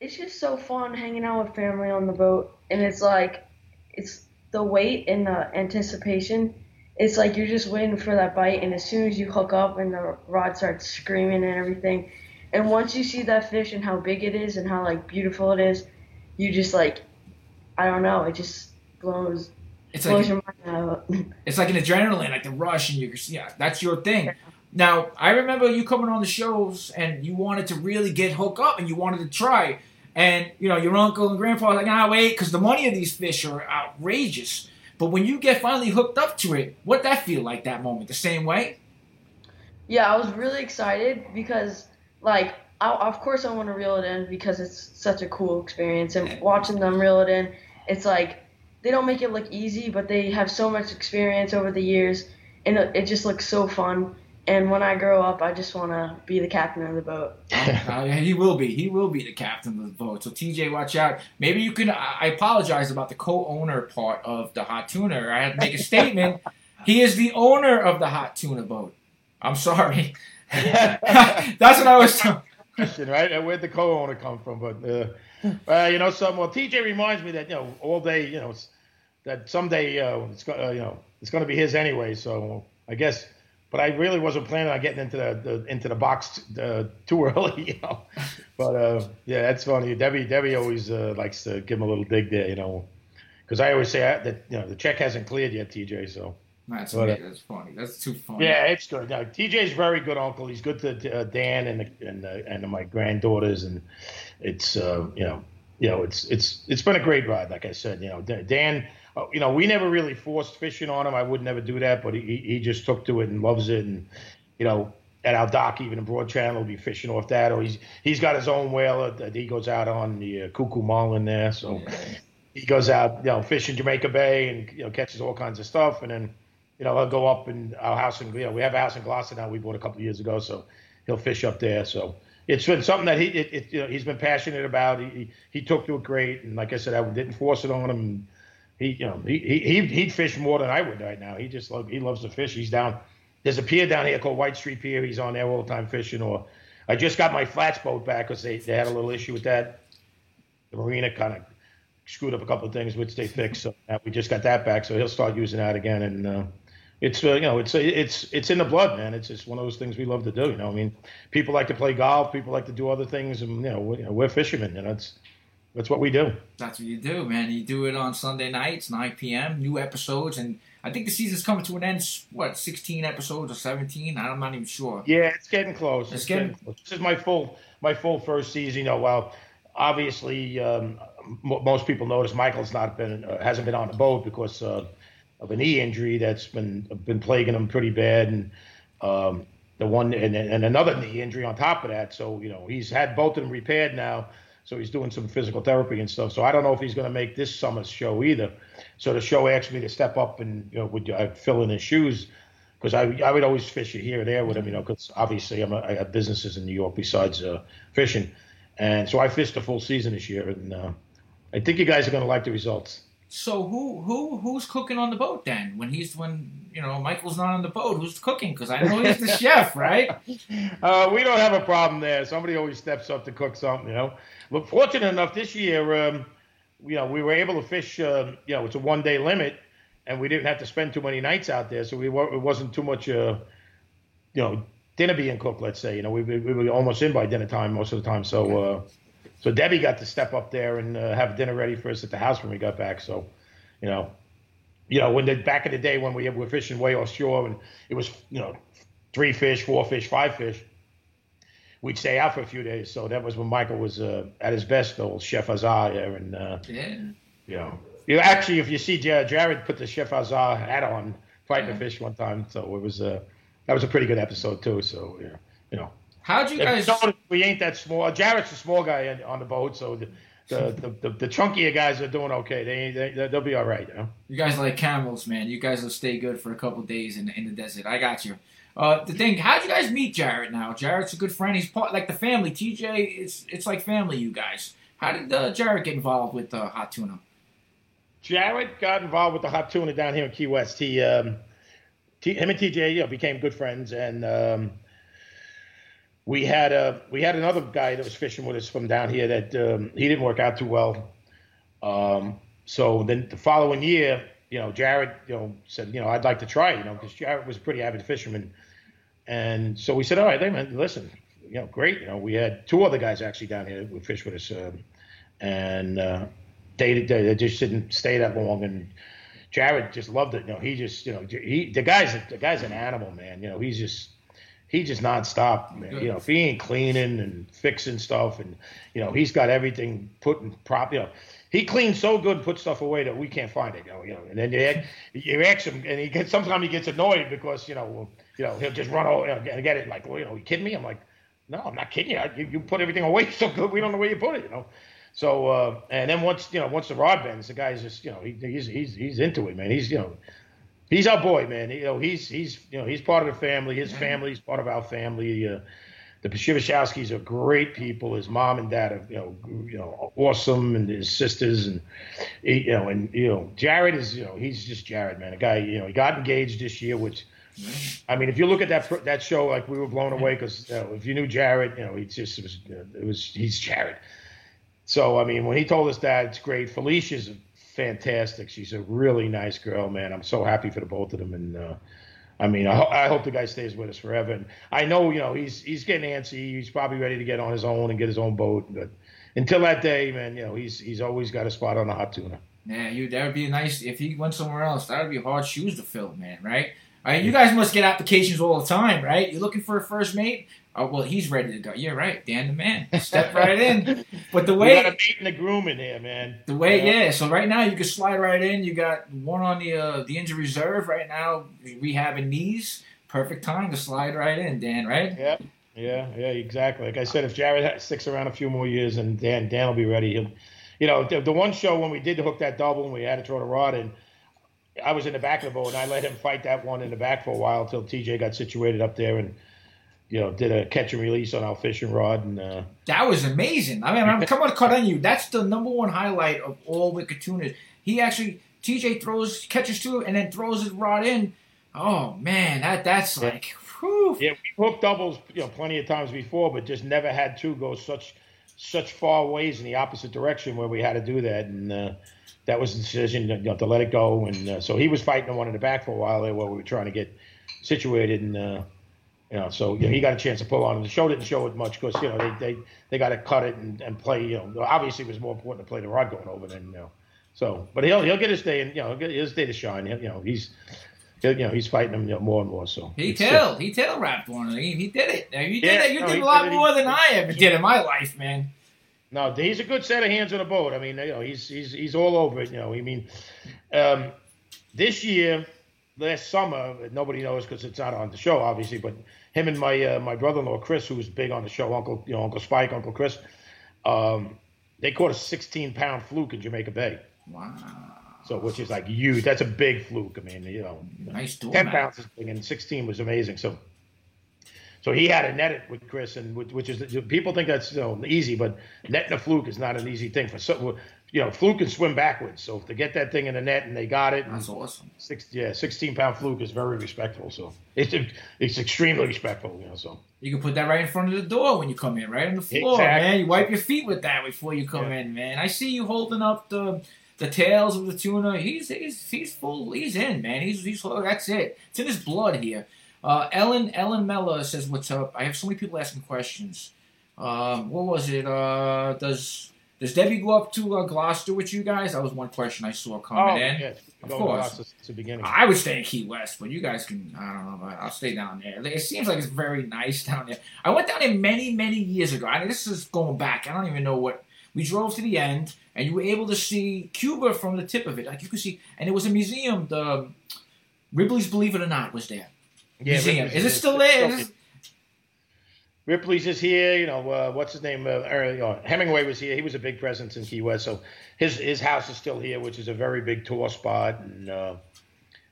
It's just so fun hanging out with family on the boat, and it's like, it's the wait and the anticipation. It's like you're just waiting for that bite, and as soon as you hook up and the rod starts screaming and everything, and once you see that fish and how big it is and how like beautiful it is, you just like, I don't know, it just blows It's blows like your mind out. it's like an adrenaline, like the rush, and you yeah, that's your thing. Now I remember you coming on the shows and you wanted to really get hooked up and you wanted to try, and you know your uncle and grandpa were like, ah, wait, because the money of these fish are outrageous. But when you get finally hooked up to it, what that feel like that moment? The same way? Yeah, I was really excited because, like, I, of course I want to reel it in because it's such a cool experience. And watching them reel it in, it's like they don't make it look easy, but they have so much experience over the years, and it, it just looks so fun. And when I grow up, I just want to be the captain of the boat. Uh, yeah, he will be. He will be the captain of the boat. So TJ, watch out. Maybe you can. I I apologize about the co-owner part of the hot tuna. I had to make a statement. he is the owner of the hot tuna boat. I'm sorry. That's what I was. T- question, right? Where'd the co-owner come from? But uh, uh, you know, some well, TJ reminds me that you know all day, you know, that someday uh, it's uh, you know it's going to be his anyway. So I guess, but I really wasn't planning on getting into the, the into the box uh, too early, you know. But uh, yeah, that's funny. Debbie Debbie always uh, likes to give him a little dig there, you know, because I always say uh, that you know the check hasn't cleared yet, TJ. So. That's, What a- that's funny. That's too funny. Yeah, it's good. Now, TJ's very good uncle. He's good to uh, Dan and the, and uh, and my granddaughters, and it's uh, you know you know it's it's it's been a great ride. Like I said, you know Dan- Dan, uh, you know we never really forced fishing on him. I would never do that, but he he just took to it and loves it, and you know. At our dock, even in Broad Channel, will be fishing off that, or he's he's got his own whaler that he goes out on the uh, Cuckoo Marlin there. So he goes out, you know, fishing Jamaica Bay and you know catches all kinds of stuff, and then you know, he'll go up in our house in, you know, we have a house in Gloucester now we bought a couple years ago, so he'll fish up there. So it's been something that he, it, it, you know, he's been passionate about. He, he, took to it great. And like I said, I didn't force it on him. He, you know, he, he, he'd, fish more than I would right now. He just he loves to fish. He's down, there's a pier down here called White Street Pier. He's on there all the time fishing. Or I just got my flats boat back because they, they had a little issue with that. The marina kind of screwed up a couple of things, which they fixed. So we just got that back. So he'll start using that again. And, uh, it's uh, you know it's it's it's in the blood, man. It's just one of those things we love to do. You know, I mean, people like to play golf, people like to do other things, and you know, we, you know we're fishermen. You know, it's that's what we do. That's what you do, man. You do it on Sunday nights, 9 p.m. New episodes, and I think the season's coming to an end. What, 16 episodes or 17? I'm not even sure. Yeah, it's getting close. It's getting- close. This is my full my full first season. You know, well, obviously um, m- most people notice Michael's not been uh, hasn't been on the boat because uh, of a knee injury that's been been plaguing him pretty bad, and um, the one and, and another knee injury on top of that. So you know he's had both of them repaired now. So he's doing some physical therapy and stuff. So I don't know if he's going to make this summer's show either. So the show asked me to step up and you know would I fill in his shoes because I I would always fish here or there with him, you know, because obviously I'm a, I have businesses in New York besides uh, fishing, and so I fished a full season this year, and uh, I think you guys are going to like the results. So who who who's cooking on the boat then? When he's when you know Michael's not on the boat, who's cooking? Because I know he's the chef, right? Uh, we don't have a problem there. Somebody always steps up to cook something, you know. Look, fortunate enough this year, um, you know, we were able to fish. Uh, you know, it's a one day limit, and we didn't have to spend too many nights out there, so we it wasn't too much. Uh, you know, dinner being cooked. Let's say, you know, we, we were almost in by dinner time most of the time. So. So Debbie got to step up there and uh, have dinner ready for us at the house when we got back. So, you know, you know, when the back in the day when we were fishing way offshore and it was, you know, three fish, four fish, five fish, we'd stay out for a few days. So that was when Michael was uh, at his best, old Chef Azar there, and uh, Yeah. you know, you actually if you see Jared, put the Chef Azar hat on fighting Yeah. the fish one time, so it was uh, that was a pretty good episode too. So yeah, you know. How'd you guys? you notice, we ain't that small. Jared's a small guy on- on the boat, so the the, the, the, the chunkier guys are doing okay. They, they they'll be all right. You know? You guys like camels, man. You guys will stay good for a couple days in in the desert. I got you. Uh, the thing, how'd you guys meet Jared? Now, Jared's a good friend. He's part like the family. TJ, it's it's like family. You guys. How did uh, Jared get involved with uh, hot tuna? Jared got involved with the hot tuna down here in Key West. He um, T, him and TJ you know, became good friends, and um, we had a we had another guy that was fishing with us from down here that um, he didn't work out too well. Um, so then the following year, you know, Jared, you know, said, you know, I'd like to try, you know, because Jared was a pretty avid fisherman, and so we said, all right, man, listen, you know, great, you know, we had two other guys actually down here that would fish with us, um, and uh, they, they they just didn't stay that long, and Jared just loved it, you know, he just, you know, he the guy's the guy's an animal, man, you know, he's just he just nonstop, man. You know, if he ain't cleaning and fixing stuff, and you know, he's got everything put in prop. You know, he cleans so good, and puts stuff away that we can't find it. You know, you know and then you, ask- you ask him, and he gets sometimes he gets annoyed because you know, well, you know, he'll just run over you know, and get it like, well, you know, you kidding me? I'm like, no, I'm not kidding you. You, you put everything away so good, we don't know where you put it. You know. So uh, and then once you know once the rod bends, the guy's just you know he, he's he's he's into it, man. He's you know he's our boy, man. You know, he's he's you know he's part of the family. His family's part of our family. Uh, the Pashivashowskis are great people. His mom and dad are you know you know awesome, and his sisters and you know and you know Jared is you know he's just Jared, man. A guy you know he got engaged this year, which. I mean, if you look at that that show, like we were blown away because you know, if you knew Jared, you know, he just it was it was he's Jared. So I mean, when he told us that, it's great. Felicia's fantastic. She's a really nice girl, man. I'm so happy for the both of them, and uh, I mean, I, ho- I hope the guy stays with us forever. And I know, you know, he's he's getting antsy. He's probably ready to get on his own and get his own boat. But until that day, man, you know, he's he's always got a spot on the hot tuna. Yeah, you that would be nice if he went somewhere else. That would be hard shoes to fill, man. Right? Right, you guys must get applications all the time, right? You're looking for a first mate. Oh well, he's ready to go. Yeah, right, Dan the man. Step right in. But the way got a mate and a groom in here, man. The way, Yeah. yeah. So right now you can slide right in. You got one on the uh, the injury reserve right now, rehabbing knees. Perfect time to slide right in, Dan. Right? Yeah, yeah, yeah, exactly. Like I said, if Jared sticks around a few more years, and Dan Dan will be ready. He'll, you know, the, the one show when we did hook that double and we had to throw the rod in, I was in the back of the boat and I let him fight that one in the back for a while until TJ got situated up there and you know did a catch and release on our fishing rod and uh, That was amazing. I mean, I'm coming to cut on you. That's the number one highlight of all wicked tunas. He actually TJ throws catches two and then throws his rod in. Oh man, that that's Yeah. like, whew. yeah, we hooked doubles you know plenty of times before, but just never had two go such such far ways in the opposite direction where we had to do that and. Uh, that was the decision you know, to let it go, and uh, so he was fighting the one in the back for a while there, while we were trying to get situated, and uh, you know, so you know, he got a chance to pull on. The show didn't show it much because you know they they, they got to cut it and, and play. You know, obviously it was more important to play the rod going over than you know. So, but he'll he'll get his day, and you know, he'll get his day to shine. He'll, you know, he's he'll, you know he's fighting them you know, more and more. So He it's, uh, tail, he tail wrapped one. He, he did it. You did Yeah, it. You no, did a lot did more than I ever did in my life, man. No, he's a good set of hands on a boat. I mean, you know, he's he's he's all over it. You know, I mean, um, this year, last summer, nobody knows because it's not on the show, obviously. But him and my uh, my brother-in-law Chris, who's big on the show, Uncle you know Uncle Spike, Uncle Chris, um, they caught a 16-pound fluke in Jamaica Bay. Wow. So, which is like huge. That's a big fluke. I mean, you know, Nice 10 pounds is big and 16 was amazing. So, so he had to net it with Chris, and which, is people think that's you know easy, but netting a fluke is not an easy thing for some. you know, fluke can swim backwards. So if they get that thing in the net and they got it, That's awesome. six, yeah, 16 pound fluke is very respectful. So it's it's extremely respectful, you know. So You can put that right in front of the door when you come in, right on the floor, Exactly. man. You wipe your feet with that before you come Yeah. in, man. I see you holding up the the tails of the tuna. He's he's he's full. He's in, man. He's he's that's it. It's in his blood here. Uh, Ellen Ellen Mella says, "What's up?" I have so many people asking questions. Um, what was it? Uh, does does Debbie go up to uh, Gloucester with you guys? That was one question I saw coming in. Oh, yeah, Of going course. to to beginning. I would stay in Key West, but you guys can. I don't know, but I'll stay down there. It seems like it's very nice down there. I went down there many, many years ago. I mean, this is going back. I don't even know what. We drove to the end, and you were able to see Cuba from the tip of it. Like you could see, and it was a museum. The Ripley's Believe It or Not was there. Yeah, museum. Ripley's Is it still there? Is Ripley's is here. You know, uh, what's his name? Uh, you know, Hemingway was here. He was a big presence in Key West. So his his house is still here, which is a very big tour spot. And uh,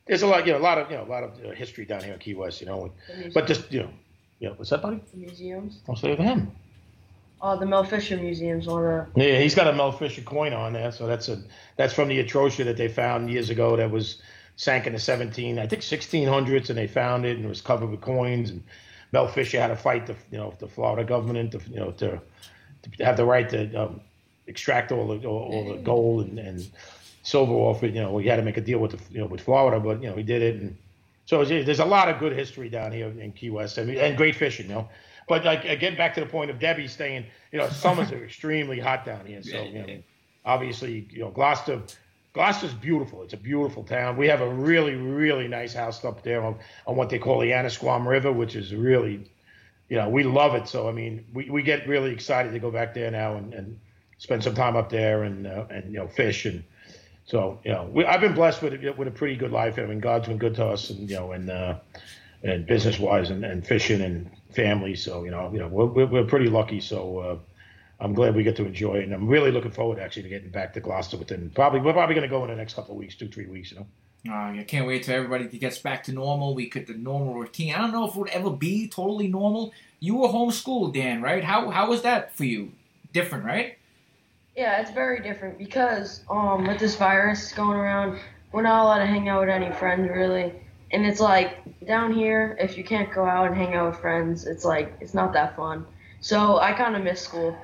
there's a lot, you know, a lot of you know, a lot of uh, history down here in Key West. You know, and, but just you know, yeah, what's that, buddy? The museums. I'll say it to him. Oh, the Mel Fisher Museum's on of Yeah, he's got a Mel Fisher coin on there, so that's a that's from the Atocha that they found years ago that was sank in the 17, I think 1600s, and they found it and it was covered with coins. And Mel Fisher had to fight the you know the Florida government to you know to, to have the right to um, extract all the all, all the gold and, and silver off it. You know, he had to make a deal with the you know with Florida, but you know he did it and. So it's- there's a lot of good history down here in Key West, mean, and great fishing, you know. But like again, back to the point of Debbie staying, you know, summers are extremely hot down here. So you know, obviously, you know, Gloucester, Gloucester's beautiful. It's a beautiful town. We have a really, really nice house up there on, on what they call the Annisquam River, which is really, you know, we love it. So I mean, we, we get really excited to go back there now and, and spend some time up there and uh, and you know fish and so you know we, I've been blessed with a, with a pretty good life. I mean, God's been good to us and you know and uh, and business wise and, and fishing and family. So you know you know we're we're, we're pretty lucky. So. Uh, I'm glad we get to enjoy it, and I'm really looking forward actually to getting back to Gloucester within probably we're probably going to go in the next couple of weeks, two three weeks, you know. Uh, I can't wait till everybody gets back to normal. We could the normal routine. I don't know if it would ever be totally normal. You were homeschooled, Dan, right? How how was that for you? Different, right? Yeah, it's very different because um with this virus going around, we're not allowed to hang out with any friends really. And it's like down here, if you can't go out and hang out with friends, it's like it's not that fun. So I kind of miss school.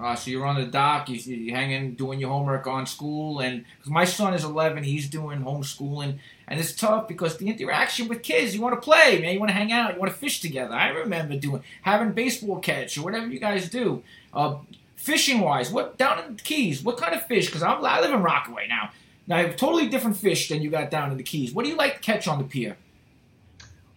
Uh, so you're on the dock, you, you're hanging, doing your homework on school, and cause my son is 11, he's doing homeschooling, and it's tough because the interaction with kids, you want to play, man, you want to hang out, you want to fish together. I remember doing having baseball catch or whatever you guys do. Uh, fishing wise, what down in the Keys, what kind of fish? Because I live in Rockaway now. Now, I have totally different fish than you got down in the Keys. What do you like to catch on the pier?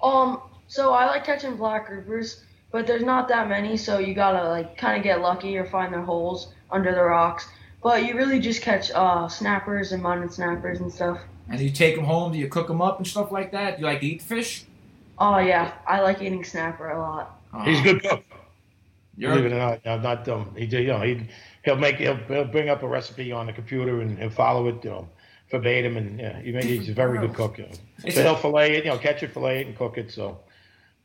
Um, so I like catching black groupers, but there's not that many, so you gotta like kind of get lucky or find their holes under the rocks. But you really just catch uh snappers and mountain snappers and stuff. And do you take them home? Do you cook them up and stuff like that? Do you like to eat the fish? Oh yeah, I like eating snapper a lot. Uh, He's a good cook. You're, Believe it or not, I'm not dumb. He, you know, he he'll make he'll, he'll bring up a recipe on the computer and he'll follow it, you know, verbatim, and yeah, he make, he's a very good cook. You know. So he'll fillet it, you know, catch it, fillet it, and cook it. So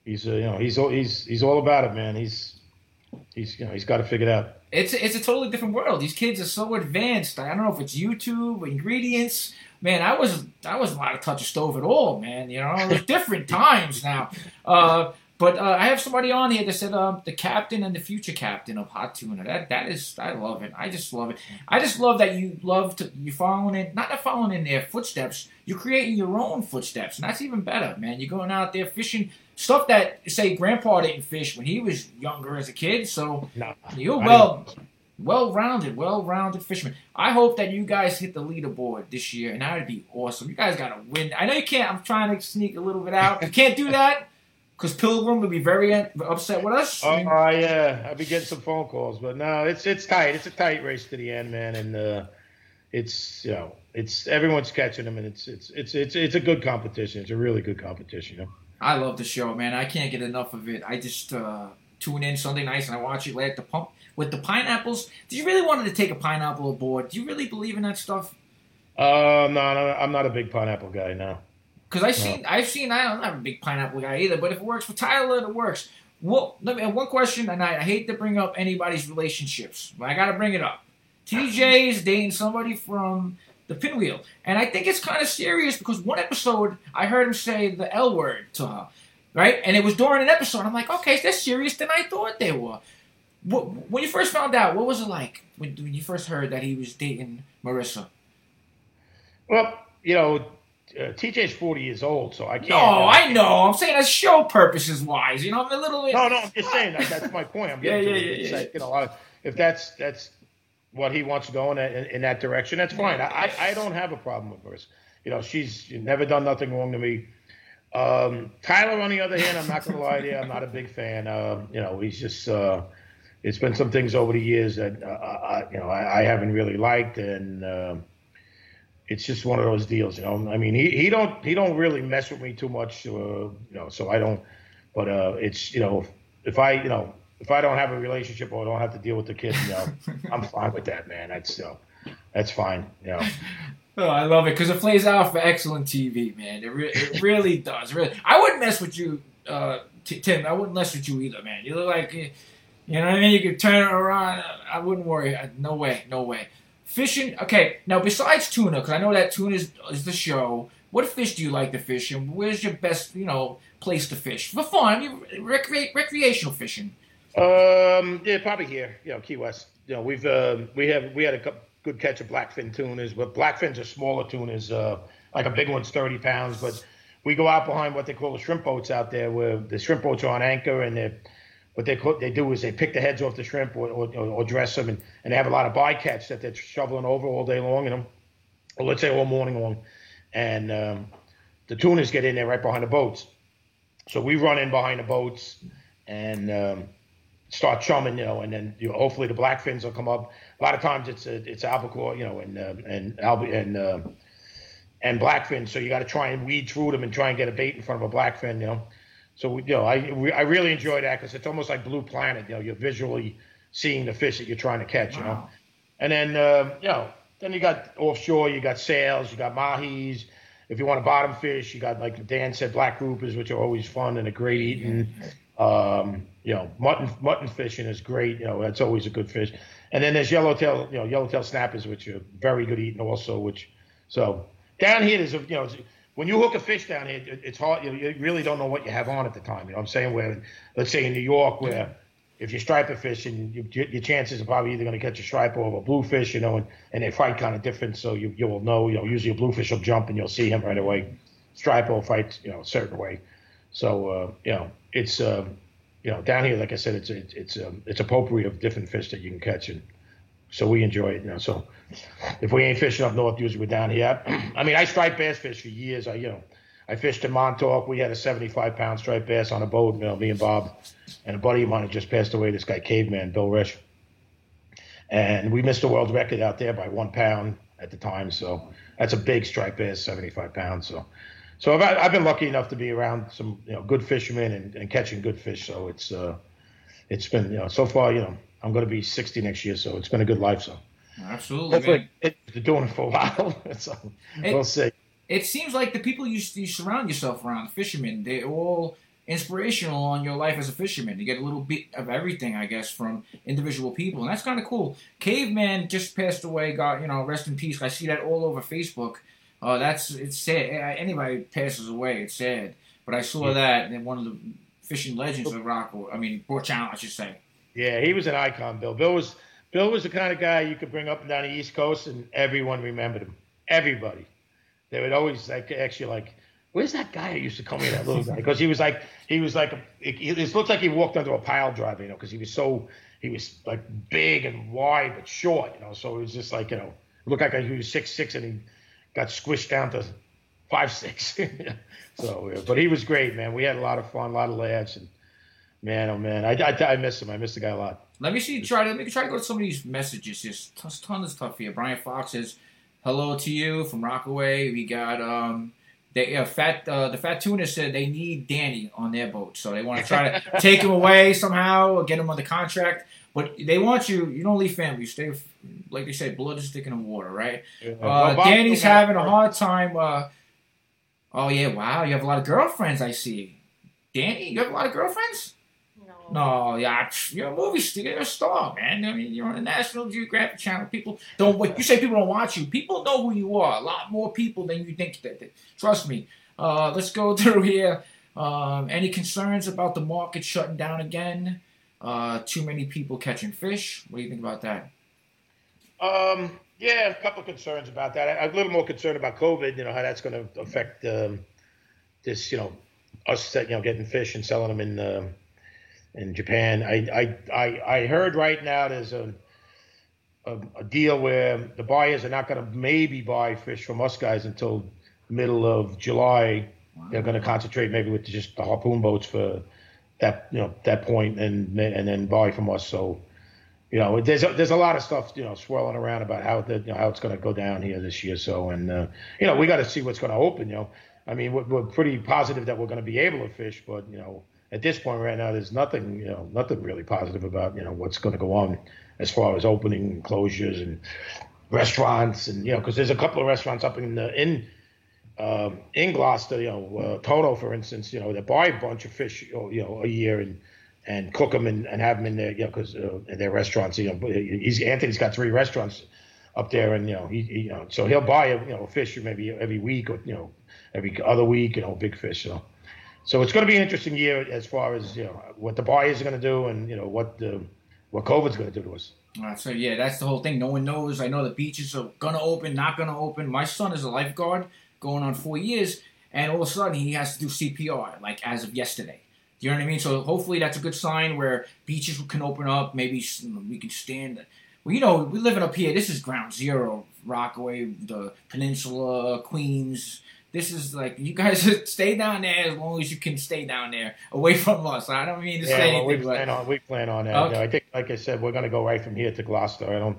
he's uh, you know he's all he's he's all about it, man. He's he's you know he's got to figure it out. it's it's a totally different world. These kids are so advanced. I don't know if it's YouTube, ingredients. Man, I was I wasn't allowed to touch a stove at all, man. You know, was different times now. Uh, but uh, I have somebody on here that said um, the captain and the future captain of Hot Tuna. That that is I love it. I just love it. I just love that you love to you following in not following in their footsteps. You're creating your own footsteps, and that's even better, man. You're going out there fishing stuff that say Grandpa didn't fish when he was younger as a kid. So No, you're well, well-rounded, well-rounded fisherman. I hope that you guys hit the leaderboard this year, and that'd be awesome. You guys got to win. I know you can't. I'm trying to sneak a little bit out. You can't do that because Pilgrim would be very uh, upset with us. Oh I mean, yeah, I'll be getting some phone calls, but no, it's it's tight. It's a tight race to the end, man, and uh, it's you know it's everyone's catching them, and it's it's it's it's it's a good competition. It's a really good competition, you know. I love the show, man. I can't get enough of it. I just uh, tune in Sunday nights and I watch it late at the pump with the pineapples. Did you really wanted to take a pineapple aboard? Do you really believe in that stuff? Uh, no, no, I'm not a big pineapple guy now. Because I've seen, I've seen, I I'm not a big pineapple guy either, but if it works for Tyler, it works. Well, let me one question, and I, I hate to bring up anybody's relationships, but I got to bring it up. TJ is dating somebody from the pinwheel, and I think it's kind of serious because one episode I heard him say the L word to her, right? And it was during an episode. I'm like, okay, they're serious than I thought they were. What, when you first found out, what was it like when, when you first heard that he was dating Marissa? Well, you know, uh, TJ's 40 years old, so I can't. No, uh, I know. I'm saying as show purposes wise, you know, I'm a little bit. No, no, I'm just saying that, that's my point. I'm getting Yeah, yeah, yeah, you know, I- if that's that's what he wants to go in, in, in that direction, that's fine. I, I don't have a problem with her. You know, she's never done nothing wrong to me. Um, Tyler, on the other hand, I'm not going to lie to you, I'm not a big fan. Um, you know, he's just. Uh, it's been some things over the years that uh, I, you know I, I haven't really liked, and um it's just one of those deals. You know, I mean, he, he don't he don't really mess with me too much. Uh, you know, so I don't. But uh, it's you know, if I you know if I don't have a relationship or I don't have to deal with the kids, you know, I'm fine with that, man. That's you know, that's fine. You know. Oh, I love it because it plays out for excellent TV, man. It, re- it really does. Really, I wouldn't mess with you, uh, T- Tim. I wouldn't mess with you either, man. You look like, uh, you know what I mean. You could turn it around. I wouldn't worry. No way, no way. Fishing. Okay, now besides tuna, because I know that tuna is, is the show. What fish do you like to fish, and where's your best, you know, place to fish for fun? You recre- recreational fishing. Um, yeah, probably here. You know, Key West. You know, we've uh, we have we had a good catch of blackfin tunas, but blackfins are smaller tunas. Uh, like a big one's thirty pounds, but we go out behind what they call the shrimp boats out there, where the shrimp boats are on anchor, and they what they call, they do is they pick the heads off the shrimp or, or, or dress them, and, and they have a lot of bycatch that they're shoveling over all day long, you them, or let's say all morning long, and um, the tunas get in there right behind the boats. So we run in behind the boats and um, start chumming, you know, and then you know, hopefully the blackfins will come up. A lot of times it's a, it's albacore, you know, and uh, and alb- and uh, and blackfin. So you got to try and weed through them and try and get a bait in front of a blackfin, you know. So we, you know, I we, I really enjoy that because it's almost like Blue Planet. You know, you're visually seeing the fish that you're trying to catch, you know. And then um, you know, then you got offshore, you got sails, you got mahis. If you want to bottom fish, you got like Dan said, black groupers, which are always fun and a great eating. Um, you know, mutton mutton fishing is great. You know, that's always a good fish. And then there's yellowtail, you know, yellowtail snappers, which are very good eating also. Which so down here, there's a you know, when you hook a fish down here, it, it's hard. You, you really don't know what you have on at the time. You know, what I'm saying where, let's say in New York, where if you stripe a fish, and you, your, chances are probably either going to catch a striper or a bluefish, you know, and, and they fight kind of different. So you you will know, you know, usually a bluefish will jump and you'll see him right away. Striper will fight, you know, a certain way. So uh, you know, it's um, you know down here, like I said, it's it's it's um, it's a potpourri of different fish that you can catch, and so we enjoy it. Know, so if we ain't fishing up north, usually we're down here. I mean, I striped bass fish for years. I you know, I fished in Montauk. We had a 75 pound striped bass on a boat. You know, me and Bob, and a buddy of mine had just passed away. This guy, caveman Bill Rish, and we missed the world record out there by one pound at the time. So that's a big striped bass, 75 pounds. So. So I've, I've been lucky enough to be around some you know good fishermen and, and catching good fish. So it's uh, it's been you know so far you know I'm going to be 60 next year, so it's been a good life. So Absolutely. man. hopefully it, they're doing it for a while. so we'll see. it seems like the people you, you surround yourself around, fishermen, they're all inspirational on your life as a fisherman. You get a little bit of everything, I guess, from individual people, and that's kind of cool. Caveman just passed away. Got you know, rest in peace. I see that all over Facebook. Uh, that's it's sad. Anybody passes away, it's sad. But I saw Yeah. that in one of the fishing legends of Rock. I mean, Broad Channel, I should say. Yeah, he was an icon. Bill. Bill was Bill was the kind of guy you could bring up and down the East Coast, and everyone remembered him. Everybody. They would always like actually like, where's that guy who used to come in that little guy? Because he was like he was like it, it looked like he walked under a pile driver, you know, because he was so he was like big and wide but short, you know. So it was just like you know, it looked like he was six six and he got squished down to five six. so, but he was great, man. We had a lot of fun, a lot of laughs, and man, oh man, I, I, I miss him. I miss the guy a lot. Let me see. Try to let me try to go to some of these messages. There's tons, tons of stuff here. Brian Fox says, "Hello to you from Rockaway." We got um, they uh, fat uh, the fat tuna said they need Danny on their boat, so they want to try to take him away somehow or get him on the contract. But they want you. You don't leave family. You stay, like they say, blood is thick in the water, right? Uh, Well, Danny's having a hard time. Uh, oh yeah, wow, you have a lot of girlfriends. I see. Danny, you have a lot of girlfriends. No, yeah, you're a movie star, you're a star, man. I mean, you're on the National Geographic Channel. People don't. You say people don't watch you. People know who you are. A lot more people than you think. That, that trust me. Uh, let's go through here. Um, any concerns about the market shutting down again? Uh, too many people catching fish. What do you think about that? Um, yeah, a couple of concerns about that. I'm a little more concerned about COVID. You know how that's going to affect um, this. You know, us you know getting fish and selling them in uh, in Japan. I, I I I heard right now there's a a, a deal where the buyers are not going to maybe buy fish from us guys until middle of July. Wow. They're going to concentrate maybe with just the harpoon boats for that you know that point and and then buy from us. So you know, there's a, there's a lot of stuff you know swirling around about how the, you know, how it's going to go down here this year. So, and uh, you know, we got to see what's going to open. You know, I mean, we're, we're pretty positive that we're going to be able to fish, but you know, at this point right now, there's nothing you know nothing really positive about you know what's going to go on as far as opening and closures and restaurants and you know because there's a couple of restaurants up in the in um, in Gloucester, you know, uh, Tonno, for instance, you know, they buy a bunch of fish, you know, a year and and cook them and, and have them in their, you know, because uh, their restaurants, you know, he's Anthony's got three restaurants up there, and you know, he, he you know, so he'll buy a you know a fish maybe every week or you know every other week, you know, big fish. So, so it's going to be an interesting year as far as you know what the buyers are going to do and you know what the what COVID's going to do to us. so yeah, that's the whole thing. No one knows. I know the beaches are gonna open, not gonna open. My son is a lifeguard, going on four years, and all of a sudden he has to do CPR, like as of yesterday. You know what I mean? So hopefully that's a good sign where beaches can open up. Maybe we can stand. Well, you know, we living up here. This is ground zero. Rockaway, the Peninsula, Queens. This is like you guys stay down there as long as you can stay down there, away from us. I don't mean to yeah, say well, anything, we plan but on we plan on that. Okay. You know, I think, like I said, we're going to go right from here to Gloucester. I don't.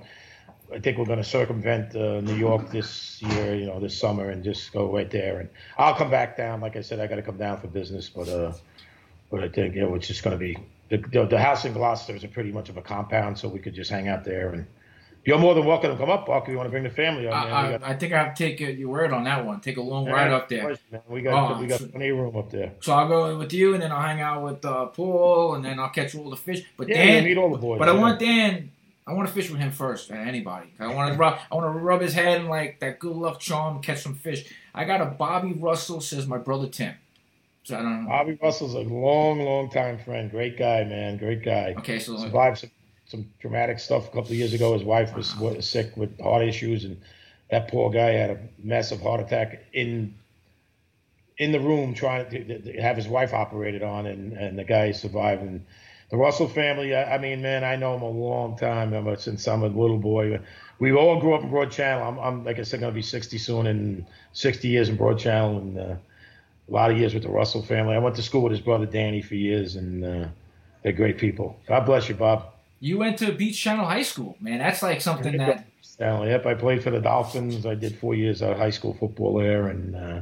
I think we're going to circumvent uh, New York this year, you know, this summer, and just go right there. And I'll come back down. Like I said, I got to come down for business, but uh, but I think you know it's just going to be the, the, the house in Gloucester is a pretty much of a compound, so we could just hang out there. And you're more than welcome to come up, Buck. If you want to bring the family up, I, I, I, think I have to take your word on that one. Take a long yeah, ride up there. Course, we got oh, we got so, plenty of room up there. So I'll go in with you, and then I'll hang out with uh, Paul, and then I'll catch all the fish. But yeah, Dan, meet all the boys. But yeah. I want Dan I want to fish with him first. Anybody. I want to rub. I want to rub his head and like that good luck charm, catch some fish. I got a Bobby Russell. Says my brother Tim. So I don't know. Bobby Russell's a long, long time friend. Great guy, man. Great guy. Okay, so survived some, some dramatic stuff a couple of years ago. His wife was wow. sick with heart issues, and that poor guy had a massive heart attack in in the room trying to, to have his wife operated on, and and the guy survived. And the Russell family, I, I, mean, man, I know them a long time. I'm since I'm a little boy. We all grew up in Broad Channel. I'm, I'm like I said, going to be 60 soon, and 60 years in Broad Channel, and uh, a lot of years with the Russell family. I went to school with his brother Danny for years, and uh, they're great people. God bless you, Bob. You went to Beach Channel High School, man. That's like something that. Yep, I played for the Dolphins. I did four years of high school football there, and uh,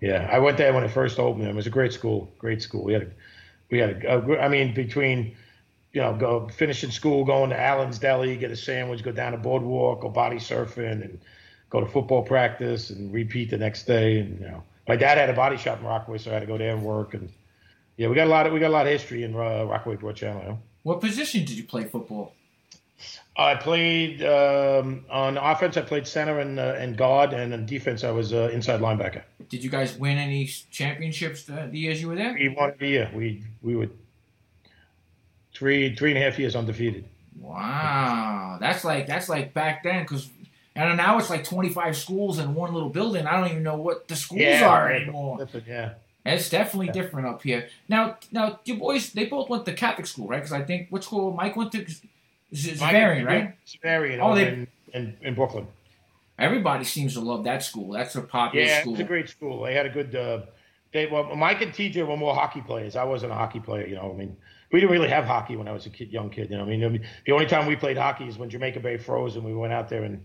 yeah, I went there when it first opened. It was a great school, great school. We had a we had a, a I mean, between you know, go finishing school, going to Allen's Deli, get a sandwich, go down to Boardwalk, go body surfing, and go to football practice, and repeat the next day. And you know, my dad had a body shop in Rockaway, so I had to go there and work. And yeah, we got a lot of we got a lot of history in uh, Rockaway Broad Channel. What position did you play football? I played um, on offense. I played center and uh, and guard, and on defense, I was uh, inside linebacker. Did you guys win any championships the, the years you were there? We won a year. We we were three three and a half years undefeated. Wow, that's like that's like back then because. And now it's like 25 schools in one little building. I don't even know what the schools yeah, are anymore. Yeah. It's definitely yeah. different up here. Now, now, your boys, they both went to Catholic school, right? Because I think, what school Mike went to? Xaverian, right? Xaverian oh, they, in, in, in, Brooklyn. Everybody seems to love that school. That's a popular yeah, school. it's a great school. They had a good. Uh, they well, Mike and TJ were more hockey players. I wasn't a hockey player. You know, I mean, we didn't really have hockey when I was a kid, young kid. You know, I mean, the only time we played hockey is when Jamaica Bay froze and we went out there and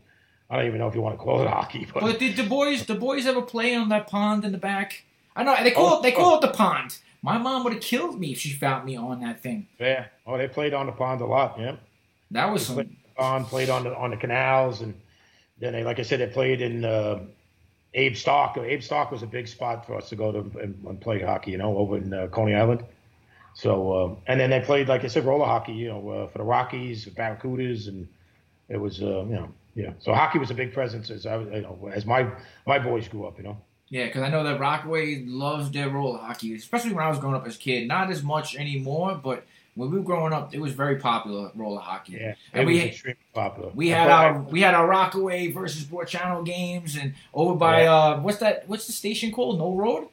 I don't even know if you want to call it hockey. But, but did the boys, the boys ever play on that pond in the back? I know they call oh, it. They call oh. it the pond. My mom would have killed me if she found me on that thing. Yeah. Oh, they played on the pond a lot. Yeah. That was some. Played on played on the on the canals, and then they, like I said, they played in uh, Abe Stark. Abe Stark was a big spot for us to go to and, and play hockey. You know, over in uh, Coney Island. So um, and then they played like I said roller hockey, you know, uh, for the Rockies, Barracudas, and it was uh, you know yeah. So hockey was a big presence as I you know as my my boys grew up, you know. Yeah, because I know that Rockaway loves their roller hockey, especially when I was growing up as a kid. Not as much anymore, but when we were growing up, it was very popular roller hockey. Yeah, and it we was extremely popular. we had our we had our Rockaway versus Broad Channel games, and over by Yeah. uh what's that? What's the station called? No Road.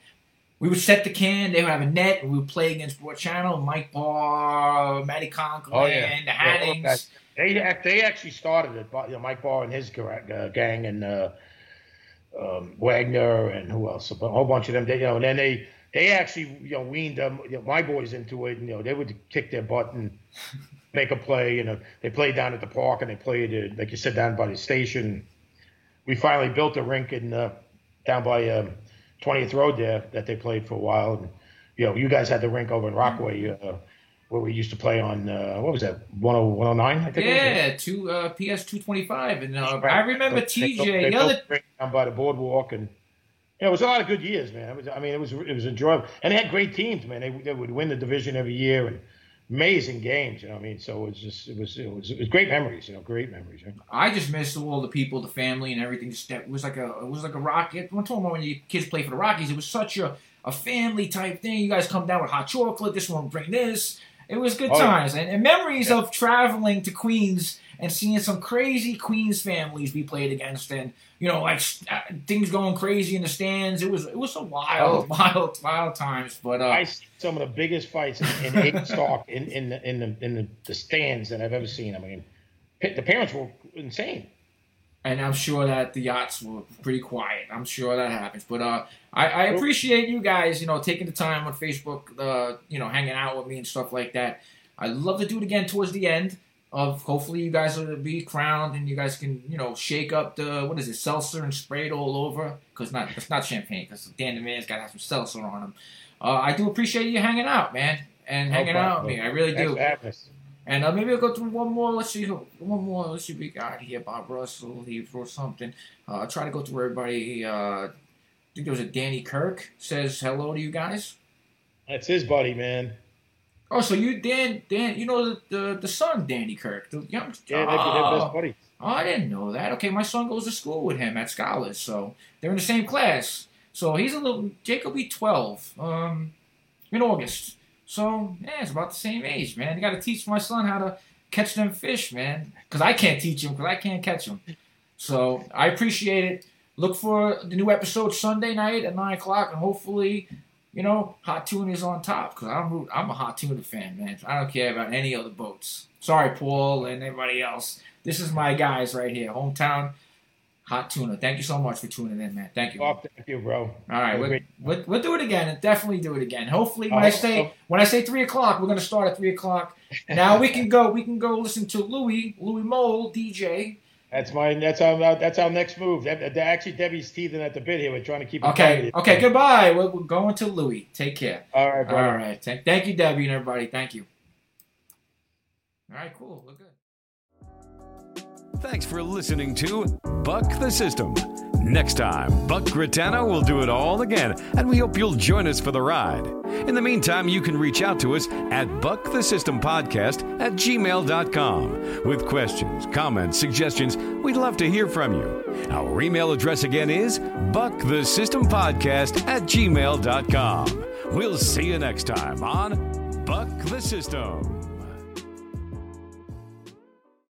We would set the can. They would have a net, and we would play against Broad Channel. Mike Barr, Matty Conklin, Oh, yeah. the Yeah, Hannings. that. They they actually started it. but, You know, Mike Barr and his uh, gang and uh, um, Wagner and who else? A whole bunch of them. They, you know, and then they they actually you know weaned them, you know, my boys into it. And, you know, they would kick their butt and make a play. You know, they played down at the park and they played uh, like you said down by the station. We finally built a rink in uh, down by um, 20th Road there that they played for a while. And you know, you guys had the rink over in Rockaway. Uh, where we used to play on uh, what was that 10- 109 I think it was, Yeah, two uh, PS two twenty five, and uh. I remember They- TJ. built- they The built other the rink down by the boardwalk, and you know, it was a lot of good years, man. It was, I mean, it was it was enjoyable, and they had great teams, man. They, they would win the division every year, and amazing games. You know, I mean, so it was just it was it was, it was great memories. You know, great memories. Know? I just miss all the people, the family, and everything. Just that it was like a it was like a rocket. One time when you kids play for the Rockies, it was such a a family type thing. You guys come down with hot chocolate. This one bring this. It was good Oh, yeah. times and, and memories of traveling to Queens and seeing some crazy Queens families we played against, and you know like uh, things going crazy in the stands. It was it was some wild, wild, wild times. But uh, I see some of the biggest fights in, in Stark in in the, in the in the, the stands that I've ever seen. I mean, the parents were insane. and I'm sure that the yachts were pretty quiet. I'm sure that happens. But uh, I, I appreciate you guys, you know, taking the time on Facebook, uh, you know, hanging out with me and stuff like that. I'd love to do it again towards the end of hopefully you guys will be crowned and you guys can, you know, shake up the what is it, seltzer and spray it all over because not it's not champagne because Dan the man's got to have some seltzer on him. Uh, I do appreciate you hanging out, man, and No hanging out with me. I really do. And uh, maybe I'll go through one more. Let's see, one more. Let's see we got here. Bob Russell, he wrote something. Uh, I'll try to go through everybody. Uh, I think there was a Danny Kirk says hello to you guys. That's his buddy, man. Oh, so you Dan Dan, you know the the, the son Danny Kirk, the young. Yeah, they're, they're oh, best buddies. oh, I didn't know that. Okay, my son goes to school with him at Scholars, so they're in the same class. So he's a little. Jake will be twelve um, in August. So yeah, it's about the same age, man. You got to teach my son how to catch them fish, man. Because I can't teach him because I can't catch them. So I appreciate it. Look for the new episode Sunday night at nine o'clock, and hopefully, you know, Hot Tuna is on top because I'm I'm a Hot Tuna fan, man. I don't care about any other boats. Sorry, Paul and everybody else. This is my guys right here, hometown Hot Tuna. Thank you so much for tuning in, man. Thank you. Oh, thank you, bro. All right, we'll, we'll, we'll do it again definitely do it again. Hopefully, when Oh, I say oh. when I say three o'clock, we're gonna start at three o'clock. Now we can go. We can go listen to Louis Louis Mole DJ. That's my. That's our. That's our next move. That, that- actually, Debbie's teething at the bit here. We're trying to keep. Okay, competitive. okay. Goodbye. We're, we're going to Louis. Take care. All right, bro. All right. Thank, thank you, Debbie and everybody. Thank you. All right. Cool. Look good. Thanks for listening to Buck the System. Next time, Buck Gritano will do it all again, and we hope you'll join us for the ride. In the meantime, you can reach out to us at buckthesystempodcast the System Podcast at gmail.com with questions, comments, suggestions. We'd love to hear from you. Our email address again is buckthesystempodcast the System Podcast at gmail.com. We'll see you next time on Buck the System.